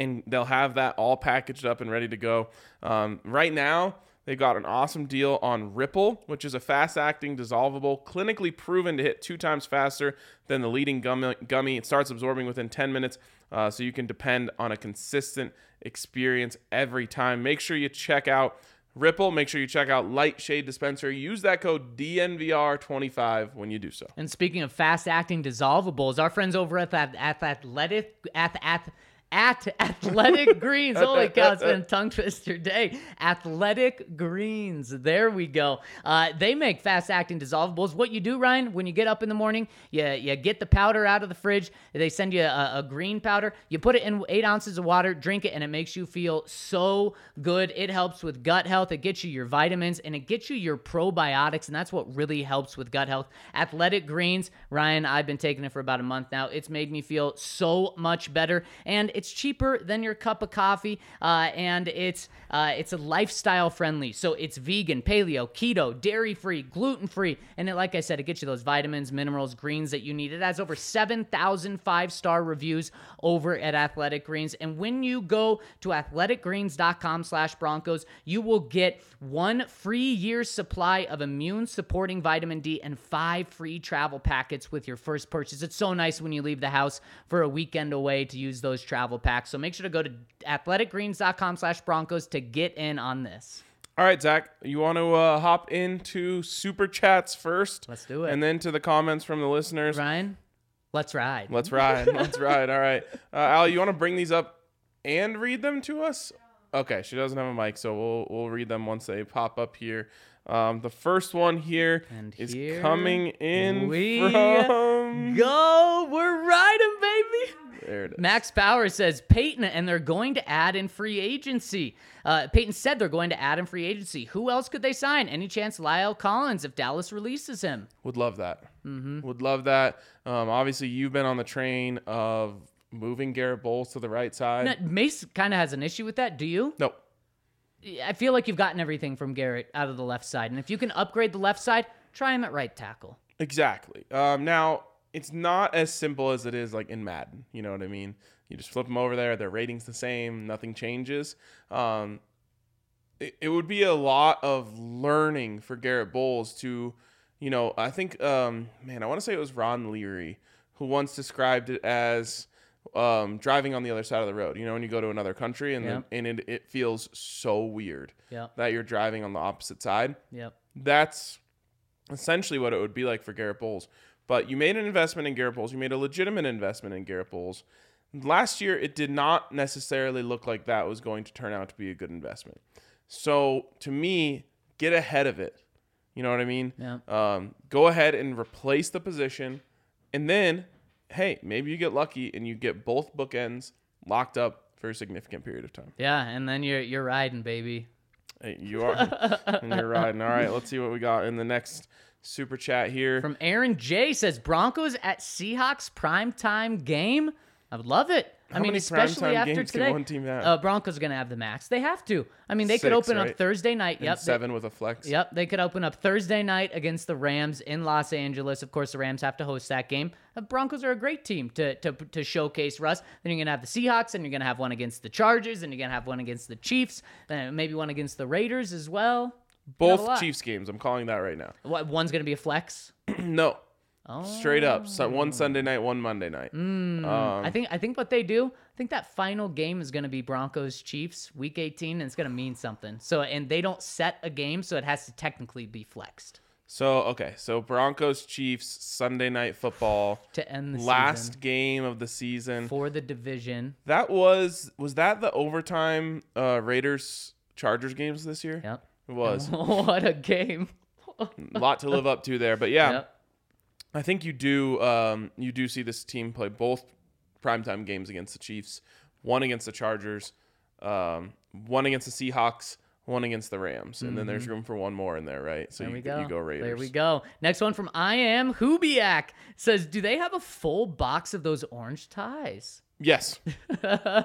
and they'll have that all packaged up and ready to go. Um, right now, they've got an awesome deal on Ripple, which is a fast acting, dissolvable, clinically proven to hit two times faster than the leading gummy. It starts absorbing within 10 minutes, uh, so you can depend on a consistent experience every time. Make sure you check out Ripple. Make sure you check out Light Shade Dispenser. Use that code DNVR25 when you do so. And speaking of fast acting dissolvables, our friends over at that at Athletic at at at Athletic Greens. Holy cow, it's been a tongue twister day. Athletic Greens. There we go. Uh, they make fast acting dissolvables. What you do, Ryan, when you get up in the morning, you, you get the powder out of the fridge. They send you a, a green powder. You put it in eight ounces of water, drink it, and it makes you feel so good. It helps with gut health. It gets you your vitamins and it gets you your probiotics. And that's what really helps with gut health. Athletic Greens, Ryan, I've been taking it for about a month now. It's made me feel so much better. And it's cheaper than your cup of coffee. Uh, and it's uh, it's a lifestyle friendly. So it's vegan, paleo, keto, dairy free, gluten free. And it, like I said, it gets you those vitamins, minerals, greens that you need. It has over 7,000 five star reviews over at Athletic Greens. And when you go to athleticgreens.com slash Broncos, you will get one free year supply of immune supporting vitamin D and five free travel packets with your first purchase. It's so nice when you leave the house for a weekend away to use those travel packs. So make sure to go to athleticgreens.com slash Broncos to get in on this. All right, Zach, you want to uh, hop into super chats first? Let's do it. And then to the comments from the listeners. Ryan, let's ride. Let's ride. Let's ride. All right. Uh, Al, you want to bring these up and read them to us? Okay, she doesn't have a mic, so we'll we'll read them once they pop up here. Um, the first one here And is here coming in we from. Go, we're riding, baby. There it is. Max Power says Paton, and they're going to add in free agency. Uh, Paton said they're going to add in free agency. Who else could they sign? Any chance La'el Collins if Dallas releases him? Would love that. Mm-hmm. Would love that. Um, obviously, you've been on the train of moving Garett Bolles to the right side. Now, Mace kind of has an issue with that. Do you? no, I feel like you've gotten everything from Garett out of the left side, and if you can upgrade the left side, try him at right tackle. Exactly. Um, now it's not as simple as it is like in Madden. You know what I mean? You just flip them over there. Their ratings the same. Nothing changes. Um, it, it would be a lot of learning for Garett Bolles to, you know, I think, um, man, I want to say it was Ron Leary who once described it as um, driving on the other side of the road. You know, when you go to another country and Yep. the, and it, it feels so weird Yep. that you're driving on the opposite side Yep. that's essentially what it would be like for Garett Bolles. But you made an investment in Garett Bolles. You made a legitimate investment in Garett Bolles. Last year, it did not necessarily look like that was going to turn out to be a good investment. So to me, get ahead of it. You know what I mean? Yeah. Um, go ahead and replace the position, and then, hey, maybe you get lucky and you get both bookends locked up for a significant period of time. Yeah, and then you're you're riding, baby. Hey, you are, and you're riding. All right, let's see what we got in the next super chat here. From Aaron J says Broncos at Seahawks primetime game. I would love it. I How mean, many especially after today. one team have? Uh, Broncos are going to have the max. They have to. I mean, they could open right? up Thursday night. And Yep. they- seven with a flex. Yep, they could open up Thursday night against the Rams in Los Angeles. Of course, the Rams have to host that game. The Broncos are a great team to to, to showcase Russ. Then you're gonna have the Seahawks, and you're gonna have one against the Chargers, and you're gonna have one against the Chiefs, and maybe one against the Raiders as well. You have a Both. Chiefs games. I'm calling that right now. What, one's gonna be a flex. no, Oh. straight up. So one Sunday night, one Monday night. Mm. Um, I think I think what they do. I think that final game is going to be Broncos Chiefs Week 18, and it's going to mean something. So and they don't set a game, so it has to technically be flexed So okay, so Broncos Chiefs Sunday night football. to end the Last season game of the season. for the division. That was was that the overtime uh, Raiders Chargers games this year? Yep. It was what a game. a lot to live up to there, but yeah, Yep. I think you do um, you do see this team play both primetime games against the Chiefs, one against the Chargers, um, one against the Seahawks, one against the Rams, and then there's room for one more in there, right? So Mm-hmm. There you, we go. you go Raiders. There we go. Next one from I am Hubiak says, "Do they have a full box of those orange ties?" Yes.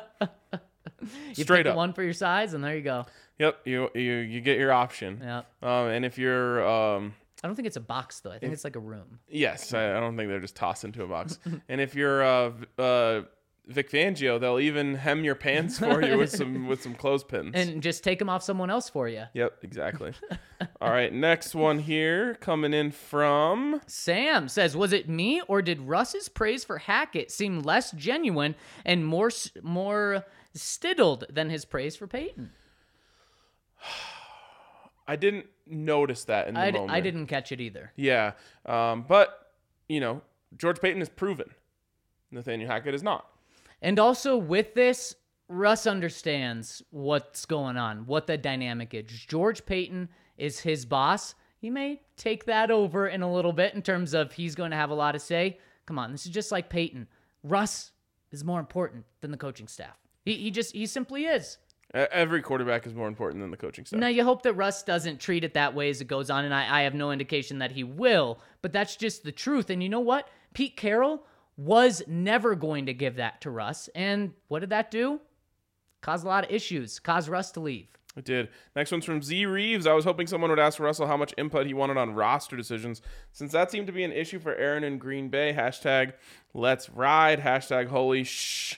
You Straight up. one for your size, and there you go. Yep. You you you get your option. Yeah. Um, and if you're um, I don't think it's a box though. I think it's like a room. Yes, I, I don't think they're just tossed into a box. and if you're uh, uh, Vic Fangio, they'll even hem your pants for you with some with some clothespins. And just take them off someone else for you. yep, exactly. All right, next one here coming in from Sam says, "Was it me or did Russ's praise for Hackett seem less genuine and more more stiddled than his praise for Paton?" I didn't notice that in the I, d- moment. I didn't catch it either. Yeah, um, but you know, George Paton is proven. Nathaniel Hackett is not. And also with this, Russ understands what's going on, what the dynamic is. George Paton is his boss. He may take that over in a little bit in terms of he's going to have a lot to say. Come on, this is just like Peyton. Russ is more important than the coaching staff. He, he just he simply is. Every quarterback is more important than the coaching staff. Now you hope that Russ doesn't treat it that way as it goes on, and I, I have no indication that he will, but that's just the truth. And you know what? Pete Carroll was never going to give that to Russ. And what did that do? Cause a lot of issues, cause Russ to leave. It did. Next one's from Z Reeves. I was hoping someone would ask Russell how much input he wanted on roster decisions, since that seemed to be an issue for Aaron in Green Bay. Hashtag Let's Ride. Hashtag Holy Shh.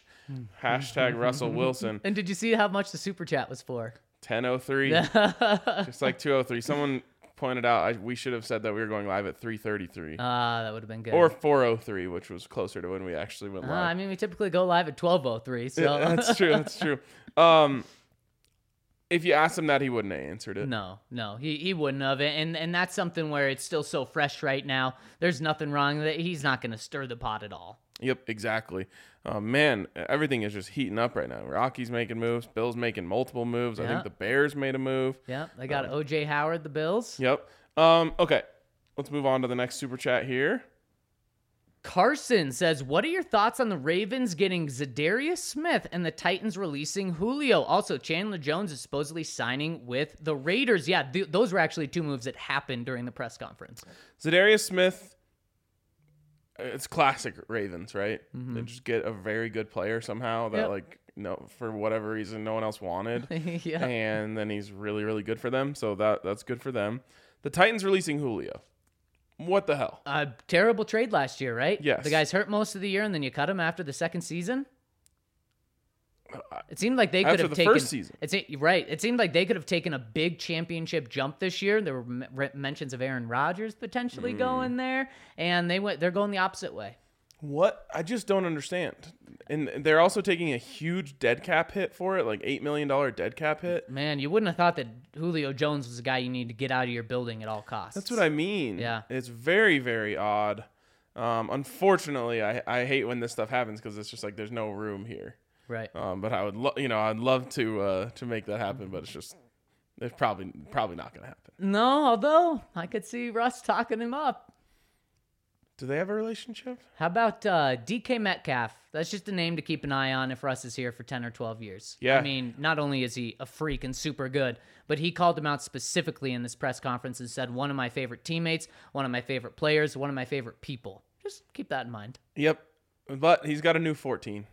Hashtag Russell Wilson. And did you see how much the super chat was for? 10:03. Just like 2:03. Someone pointed out I, we should have said that we were going live at 3:33 Ah, that would have been good. or 4:03, which was closer to when we actually went Ah, live. I mean, we typically go live at 12:03, so Yeah, that's true. That's true. Um, if you asked him that, he wouldn't have answered it. No, no, he, he wouldn't have. And and that's something where it's still so fresh right now. There's nothing wrong that he's not going to stir the pot at all. Yep, exactly. Uh, man, everything is just heating up right now. Rockies making moves, Bills making multiple moves. I Yeah. think the Bears made a move. Yep, they got OJ Howard, the Bills. Yep. Um, okay, let's move on to the next super chat here. Carson says, "What are your thoughts on the Ravens getting Za'Darius Smith and the Titans releasing Julio? Also, Chandler Jones is supposedly signing with the Raiders. Yeah, th- those were actually two moves that happened during the press conference. Za'Darius Smith. It's classic Ravens, right? Mm-hmm. They just get a very good player somehow that, Yep. like, no, for whatever reason, no one else wanted. yeah, and then he's really really good for them so that that's good for them the titans releasing julio what the hell a terrible trade last year, right? Yes. the guy's hurt most of the year, and then you cut him after the second season." It seemed like they could After have the taken first season. It's right. It seemed like they could have taken a big championship jump this year. There were mentions of Aaron Rodgers potentially Hmm. going there, and they went. They're going the opposite way. what i just don't understand and they're also taking a huge dead cap hit for it like $8 million dead cap hit Man, you wouldn't have thought that Julio Jones was a guy you need to get out of your building at all costs. that's what i mean Yeah. it's very very odd um, unfortunately I, I hate when this stuff happens because it's just like there's no room here right. um, but i would lo- you know i'd love to uh, to make that happen but it's just it's probably probably not gonna happen No, although I could see Russ talking him up. do they have a relationship How about uh, DK Metcalf? That's just a name to keep an eye on if Russ is here for 10 or 12 years. Yeah. I mean, not only is he a freak and super good, but he called him out specifically in this press conference and said, one of my favorite teammates, one of my favorite players, one of my favorite people. Just keep that in mind. Yep. But he's got a new 14.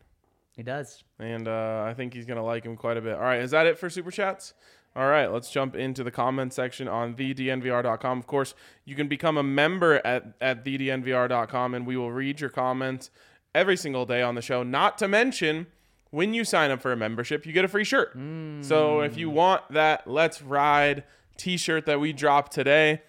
He does. And uh, I think he's going to like him quite a bit. All right. Is that it for Super Chats? All right. Let's jump into the comment section on thednvr.com. Of course, you can become a member at, at thednvr.com and we will read your comments every single day on the show. Not to mention, when you sign up for a membership, you get a free shirt. So if you want that Let's Ride t shirt that we dropped today,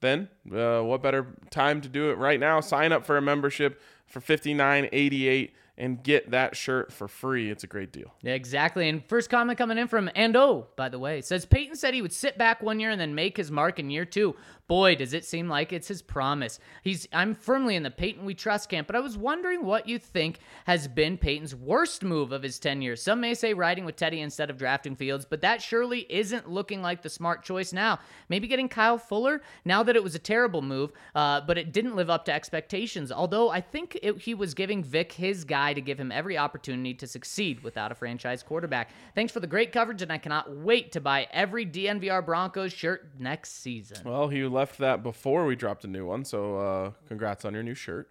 then uh, what better time to do it right now? Sign up for a membership for fifty nine eighty eight and get that shirt for free. It's a great deal. Yeah, exactly. And first comment coming in from Ando, by the way, says Paton said he would sit back one year and then make his mark in year two. Boy, does it seem like it's his promise. He's I'm firmly in the Paton we trust camp, but I was wondering what you think has been Paton's worst move of his tenure. Some may say riding with Teddy instead of drafting Fields, but that surely isn't looking like the smart choice now. Maybe getting Kyle Fuller now that it was a terrible move, uh, but it didn't live up to expectations. Although I think it, he was giving Vic his guy to give him every opportunity to succeed without a franchise quarterback. Thanks for the great coverage, and I cannot wait to buy every DNVR Broncos shirt next season. Well, he left that before we dropped a new one, so uh, congrats on your new shirt.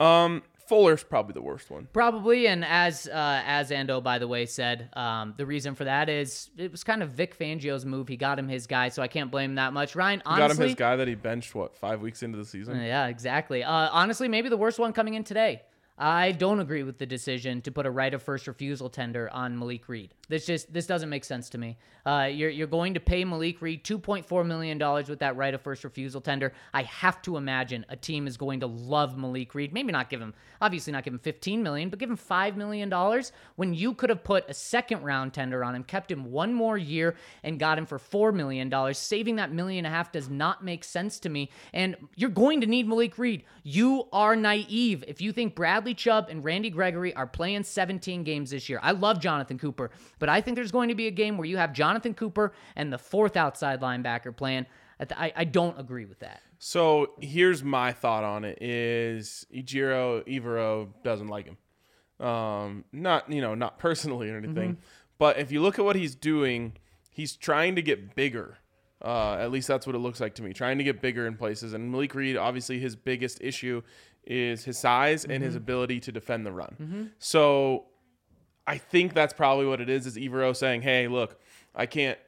Um, Fuller's probably the worst one. Probably, and as uh, as Ando, by the way, said, um, the reason for that is it was kind of Vic Fangio's move. He got him his guy, so I can't blame him that much. Ryan, Got him his guy that he benched what five weeks into the season. Yeah, exactly. Uh, honestly, maybe the worst one coming in today. I don't agree with the decision to put a right of first refusal tender on Malik Reed. This just this doesn't make sense to me. Uh, you're you're going to pay Malik Reed 2.4 million dollars with that right of first refusal tender. I have to imagine a team is going to love Malik Reed. Maybe not give him obviously not give him 15 million, but give him five million dollars when you could have put a second round tender on him, kept him one more year, and got him for four million dollars. Saving that million and a half does not make sense to me. And you're going to need Malik Reed. You are naive if you think Bradley Chubb and Randy Gregory are playing 17 games this year. I love Jonathan Cooper, but I think there's going to be a game where you have Jonathan Cooper and the fourth outside linebacker playing. I, I, don't agree with that. So here's my thought on it: is Ejiro Evero doesn't like him. Um, not you know not personally or anything, but if you look at what he's doing, he's trying to get bigger. Uh, at least that's what it looks like to me. Trying to get bigger in places, and Malik Reed, obviously, his biggest issue is his size and his mm-hmm. ability to defend the run. Mm-hmm. So I think that's probably what it is. Is Evero saying, "Hey, look, I can't,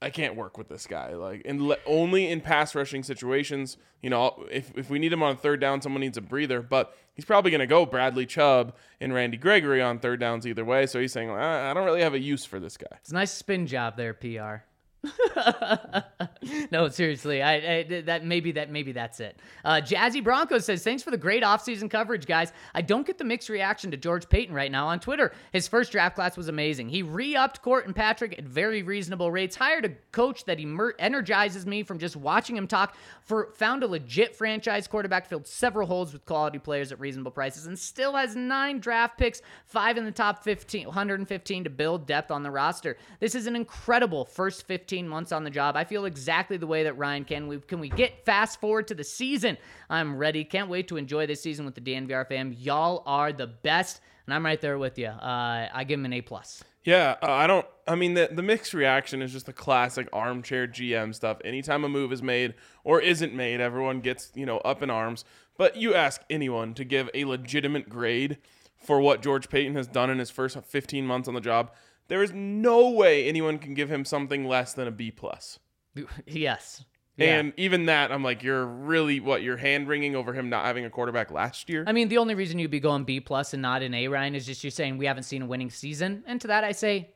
I can't work with this guy. Like, and le- only in pass rushing situations. You know, if if we need him on third down, someone needs a breather. But he's probably going to go Bradley Chubb and Randy Gregory on third downs either way. So he's saying, I, I don't really have a use for this guy. It's a nice spin job there, PR. no, seriously, I, I that maybe that maybe that's it. Uh, Jazzy Broncos says, "Thanks for the great offseason coverage, guys. I don't get the mixed reaction to George Paton right now on Twitter. His first draft class was amazing. He re-upped Court and Patrick at very reasonable rates. Hired a coach that emer- energizes me from just watching him talk. For found a legit franchise quarterback, filled several holes with quality players at reasonable prices, and still has nine draft picks, five in the top 15, 115 to build depth on the roster. This is an incredible first 15 months on the job. I feel exactly the way that Ryan can. We can we get fast forward to the season? I'm ready. Can't wait to enjoy this season with the DNVR fam. Y'all are the best, and I'm right there with you. Uh, I give him an A plus. Yeah, uh, I don't. I mean, the the mixed reaction is just the classic armchair GM stuff. Anytime a move is made or isn't made, everyone gets you know up in arms. But you ask anyone to give a legitimate grade for what George Paton has done in his first 15 months on the job, there is no way anyone can give him something less than a B plus. Yes. Yeah. And even that, I'm like, you're really what you're hand wringing over him not having a quarterback last year. I mean, the only reason you'd be going B plus and not an A, Ryan, is just you're saying we haven't seen a winning season. And to that, I say,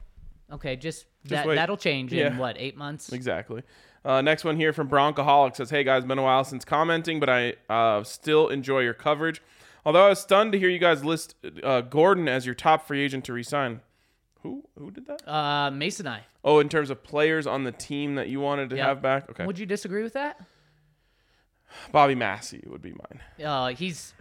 okay, just, that that'll change Yeah. in what eight months. Exactly. Uh, next one here from Broncaholic says, "Hey guys, been a while since commenting, but I uh, still enjoy your coverage. Although I was stunned to hear you guys list uh, Gordon as your top free agent to resign. Who who did that? Uh, Mason, I Oh, in terms of players on the team that you wanted to Yep. have back. Okay, would you disagree with that? Bobby Massie would be mine. Uh, he's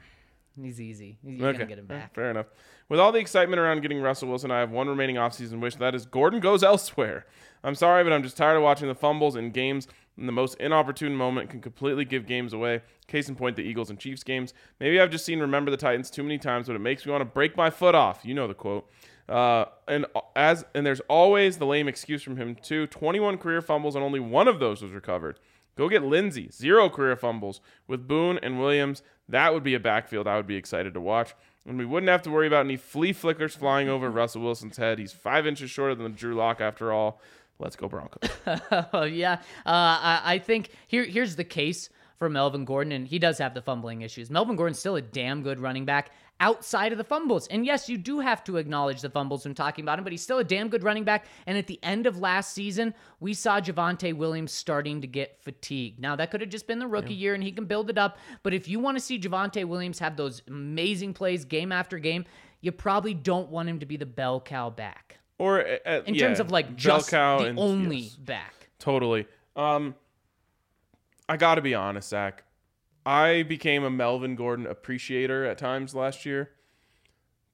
he's easy. You're okay, gonna get him back. fair enough. With all the excitement around getting Russell Wilson, I have one remaining offseason wish. That is Gordon goes elsewhere. I'm sorry, but I'm just tired of watching the fumbles in games. In the most inopportune moment can completely give games away. Case in point, the Eagles and Chiefs games. Maybe I've just seen Remember the Titans too many times, but it makes me want to break my foot off. You know the quote. Uh, and as and there's always the lame excuse from him too. 21 career fumbles and only one of those was recovered. Go get Lindsay. Zero career fumbles with Boone and Williams. That would be a backfield I would be excited to watch. And we wouldn't have to worry about any flea flickers flying over Russell Wilson's head. He's five inches shorter than Drew Lock after all. Let's go Broncos. Oh yeah, uh, I, I think here here's the case for Melvin Gordon, and he does have the fumbling issues. Melvin Gordon's still a damn good running back outside of the fumbles, and yes, you do have to acknowledge the fumbles when talking about him, but he's still a damn good running back. And at the end of last season, we saw Javonte Williams starting to get fatigued. Now that could have just been the rookie year, and he can build it up. But if you want to see Javonte Williams have those amazing plays game after game, you probably don't want him to be the bell cow back. Or uh, In yeah, terms of like just cow the and- only yes. back. Totally. Um, I got to be honest, Zach. I became a Melvin Gordon appreciator at times last year.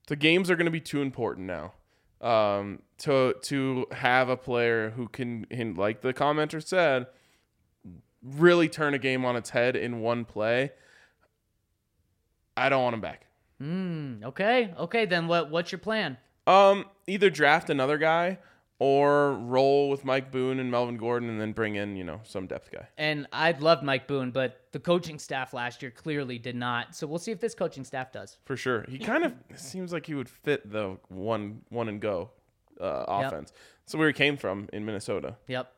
The games are going to be too important now um, to to have a player who can, like the commenter said, really turn a game on its head in one play. I don't want him back. Mm, okay, okay. Then what? What's your plan? Um, either draft another guy or roll with Mike Boone and Melvin Gordon, and then bring in you know some depth guy. And I loved Mike Boone, but the coaching staff last year clearly did not. So we'll see if this coaching staff does. For sure. He kind of seems like he would fit the one one and go uh, offense. That's where he came from in Minnesota. Yep.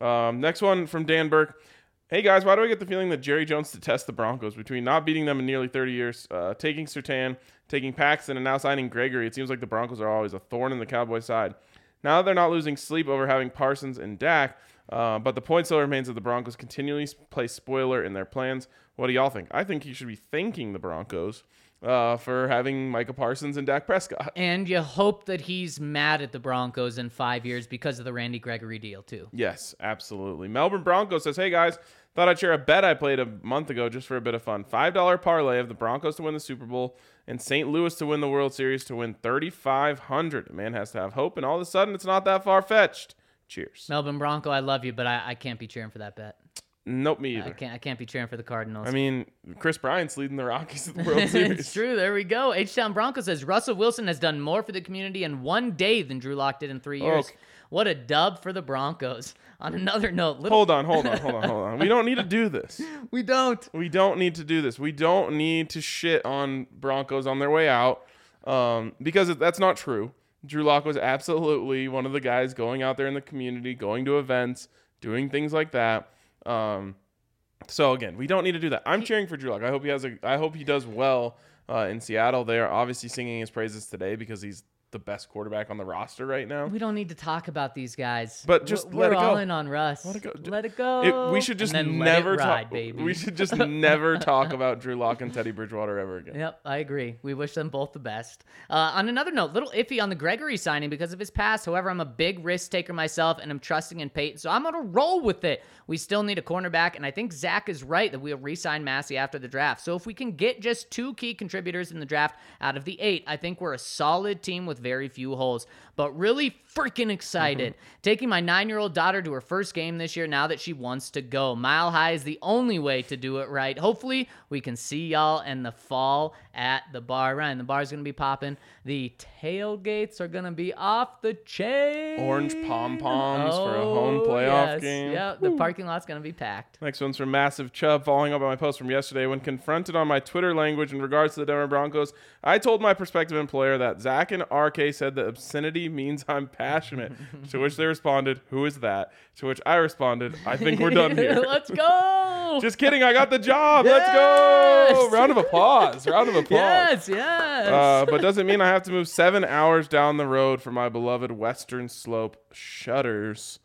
Um, next one from Dan Burke. Hey guys, why do I get the feeling that Jerry Jones detests the Broncos between not beating them in nearly 30 years, uh, taking Sertan, taking Paxton, and now signing Gregory? It seems like the Broncos are always a thorn in the Cowboys' side. Now that they're not losing sleep over having Parsons and Dak, uh, but the point still remains that the Broncos continually play spoiler in their plans. What do y'all think? I think you should be thanking the Broncos uh, for having Micah Parsons and Dak Prescott. And you hope that he's mad at the Broncos in five years because of the Randy Gregory deal too. Yes, absolutely. Melbourne Broncos says, "Hey guys, thought I'd share a bet I played a month ago just for a bit of fun. Five dollar parlay of the Broncos to win the Super Bowl and St. Louis to win the World Series to win 3500 A Man has to have hope, and all of a sudden, it's not that far fetched. Cheers. Melvin Bronco, I love you, but I, I can't be cheering for that bet. Nope, me I can't. I can't be cheering for the Cardinals. I mean, Kris Bryant's leading the Rockies to the World Series. it's true. There we go. H Town Bronco says Russell Wilson has done more for the community in one day than Drew Lock did in three years. Okay. What a dub for the Broncos. On another note, little Hold on, hold on, hold on, hold on. We don't need to do this. we don't. We don't need to do this. We don't need to shit on Broncos on their way out um, because that's not true. Drew Lock was absolutely one of the guys going out there in the community, going to events, doing things like that. Um, so again, we don't need to do that. I'm cheering for Drew Lock. I hope he has a. I hope he does well uh, in Seattle. They are obviously singing his praises today because he's the best quarterback on the roster right now. We don't need to talk about these guys. But just we're, let it we're all go. in on Russ. Let it go. Let it go. It- we should just never ride, talk. baby. We should just never talk about Drew Lock and Teddy Bridgewater ever again. Yep, I agree. We wish them both the best. Uh, on another note, little iffy on the Gregory signing because of his past. However, I'm a big risk taker myself, and I'm trusting in Paton, so I'm gonna roll with it. We still need a cornerback, and I think Zach is right that we'll re-sign Massie after the draft. So if we can get just two key contributors in the draft out of the eight, I think we're a solid team with very few holes. But really freaking excited. Mm-hmm. Taking my nine-year-old daughter to her first game this year now that she wants to go. Mile high is the only way to do it right. Hopefully, we can see y'all in the fall at the bar. Ryan, the bar's gonna be popping. The tailgates are gonna be off the chain. Orange pom poms for a home oh, playoff yes. game. Yeah, the parking lot's gonna be packed. Next one's from Massive Chubb, following up on my post from yesterday. When confronted on my Twitter language in regards to the Denver Broncos, I told my prospective employer that Zach and RK said the obscenity means I'm passionate. to which they responded, Who is that? To which I responded, I think we're done here. Let's go. Just kidding, I got the job. Let's go. Yes! Round of applause. Round of applause. yes, yes. Uh, but doesn't mean I have to move seven hours down the road for my beloved Western Slope shutters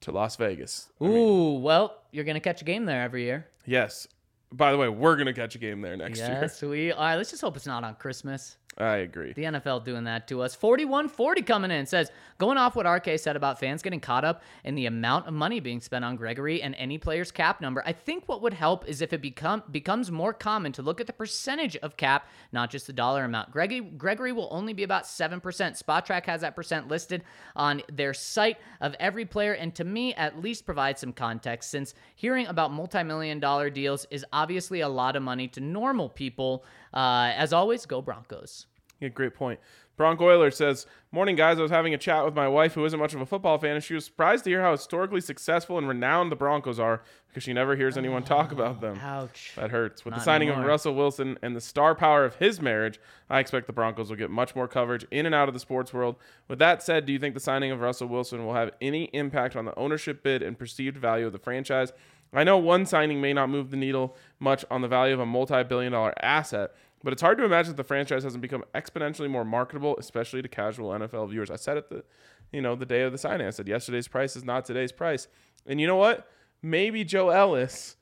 to Las Vegas. Ooh, well, you're gonna catch a game there every year. Yes. By the way, we're gonna catch a game there next year. Yes, we are. Let's just hope it's not on Christmas. I agree. The NFL doing that to us. 4140 coming in says, going off what RK said about fans getting caught up in the amount of money being spent on Gregory and any player's cap number, I think what would help is if it become becomes more common to look at the percentage of cap, not just the dollar amount. Gregory Gregory will only be about 7%. Spotrac has that percent listed on their site of every player, and to me, at least provides some context since hearing about multi-million dollar deals is obviously a lot of money to normal people. Uh, as always, go Broncos. Yeah, great point. Bronco Oiler says, Morning, guys. I was having a chat with my wife, who isn't much of a football fan, and she was surprised to hear how historically successful and renowned the Broncos are because she never hears anyone talk oh, about them. Ouch. That hurts. With the Not signing of. Russell Wilson and the star power of his marriage, I expect the Broncos will get much more coverage in and out of the sports world. With that said, do you think the signing of Russell Wilson will have any impact on the ownership bid and perceived value of the franchise? I know one signing may not move the needle much on the value of a multi billion dollar asset, but it's hard to imagine that the franchise hasn't become exponentially more marketable, especially to casual NFL viewers. I said it the you know, the day of the signing. I said yesterday's price is not today's price. And you know what? Maybe Joe Ellis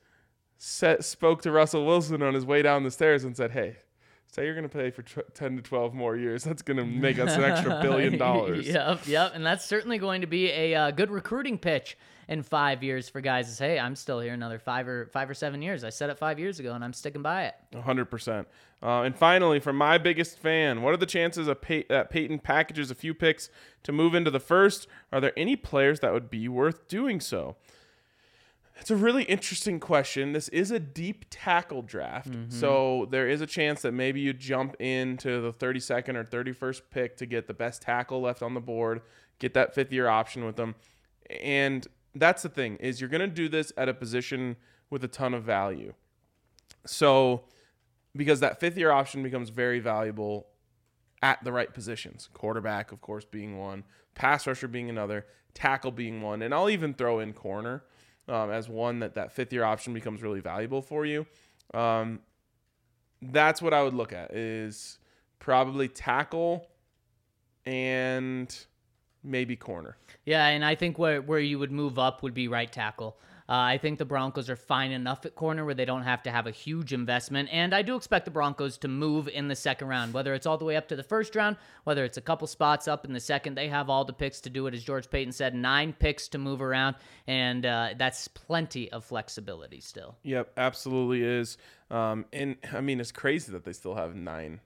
set, spoke to Russell Wilson on his way down the stairs and said, "Hey, say you're going to pay for tw- 10 to 12 more years. That's going to make us an extra billion dollars." yep, yep. And that's certainly going to be a uh, good recruiting pitch in five years for guys. Is hey, I'm still here another five or five or seven years. I said it five years ago, and I'm sticking by it. 100%. Uh, and finally, from my biggest fan, what are the chances of Pey- that Paton packages a few picks to move into the first? Are there any players that would be worth doing so? It's a really interesting question. This is a deep tackle draft. So there is a chance that maybe you jump into the 32nd or 31st pick to get the best tackle left on the board, get that fifth year option with them. And that's the thing is you're going to do this at a position with a ton of value. So because that fifth year option becomes very valuable at the right positions. Quarterback, of course, being one, pass rusher being another, tackle being one, and I'll even throw in corner um, as one that that fifth year option becomes really valuable for you. Um, that's what I would look at is probably tackle and maybe corner. Yeah, and I think where where you would move up would be right tackle. Uh, I think the Broncos are fine enough at corner where they don't have to have a huge investment. And I do expect the Broncos to move in the second round, whether it's all the way up to the first round, whether it's a couple spots up in the second. They have all the picks to do it. As George Paton said, nine picks to move around. And uh, that's plenty of flexibility still. Yep, absolutely is. Um, and I mean, it's crazy that they still have nine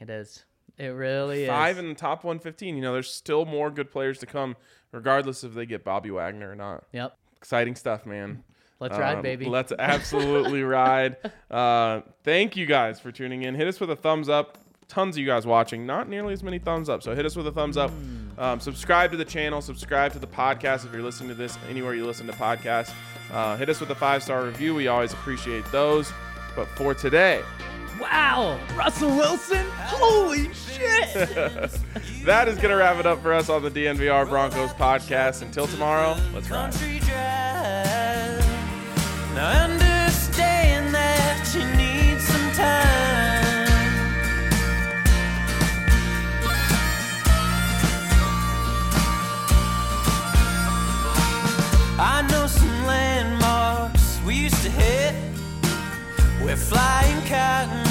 It is. It really five is. in the top 115. You know, there's still more good players to come, regardless if they get Bobby Wagner or not. Yep. Exciting stuff, man. Let's ride, Um, baby. Let's absolutely ride. Uh, thank you guys for tuning in. Hit us with a thumbs up. Tons of you guys watching. Not nearly as many thumbs up. So hit us with a thumbs up. Um, subscribe to the channel. Subscribe to the podcast if you're listening to this anywhere you listen to podcasts. Uh, hit us with a five star review. We always appreciate those. But for today, Wow, Russell Wilson? Holy shit! that is going to wrap it up for us on the DNVR Broncos podcast. Until tomorrow, let's. Now understand that you need some time. I know some landmarks we used to hit. We're flying cotton.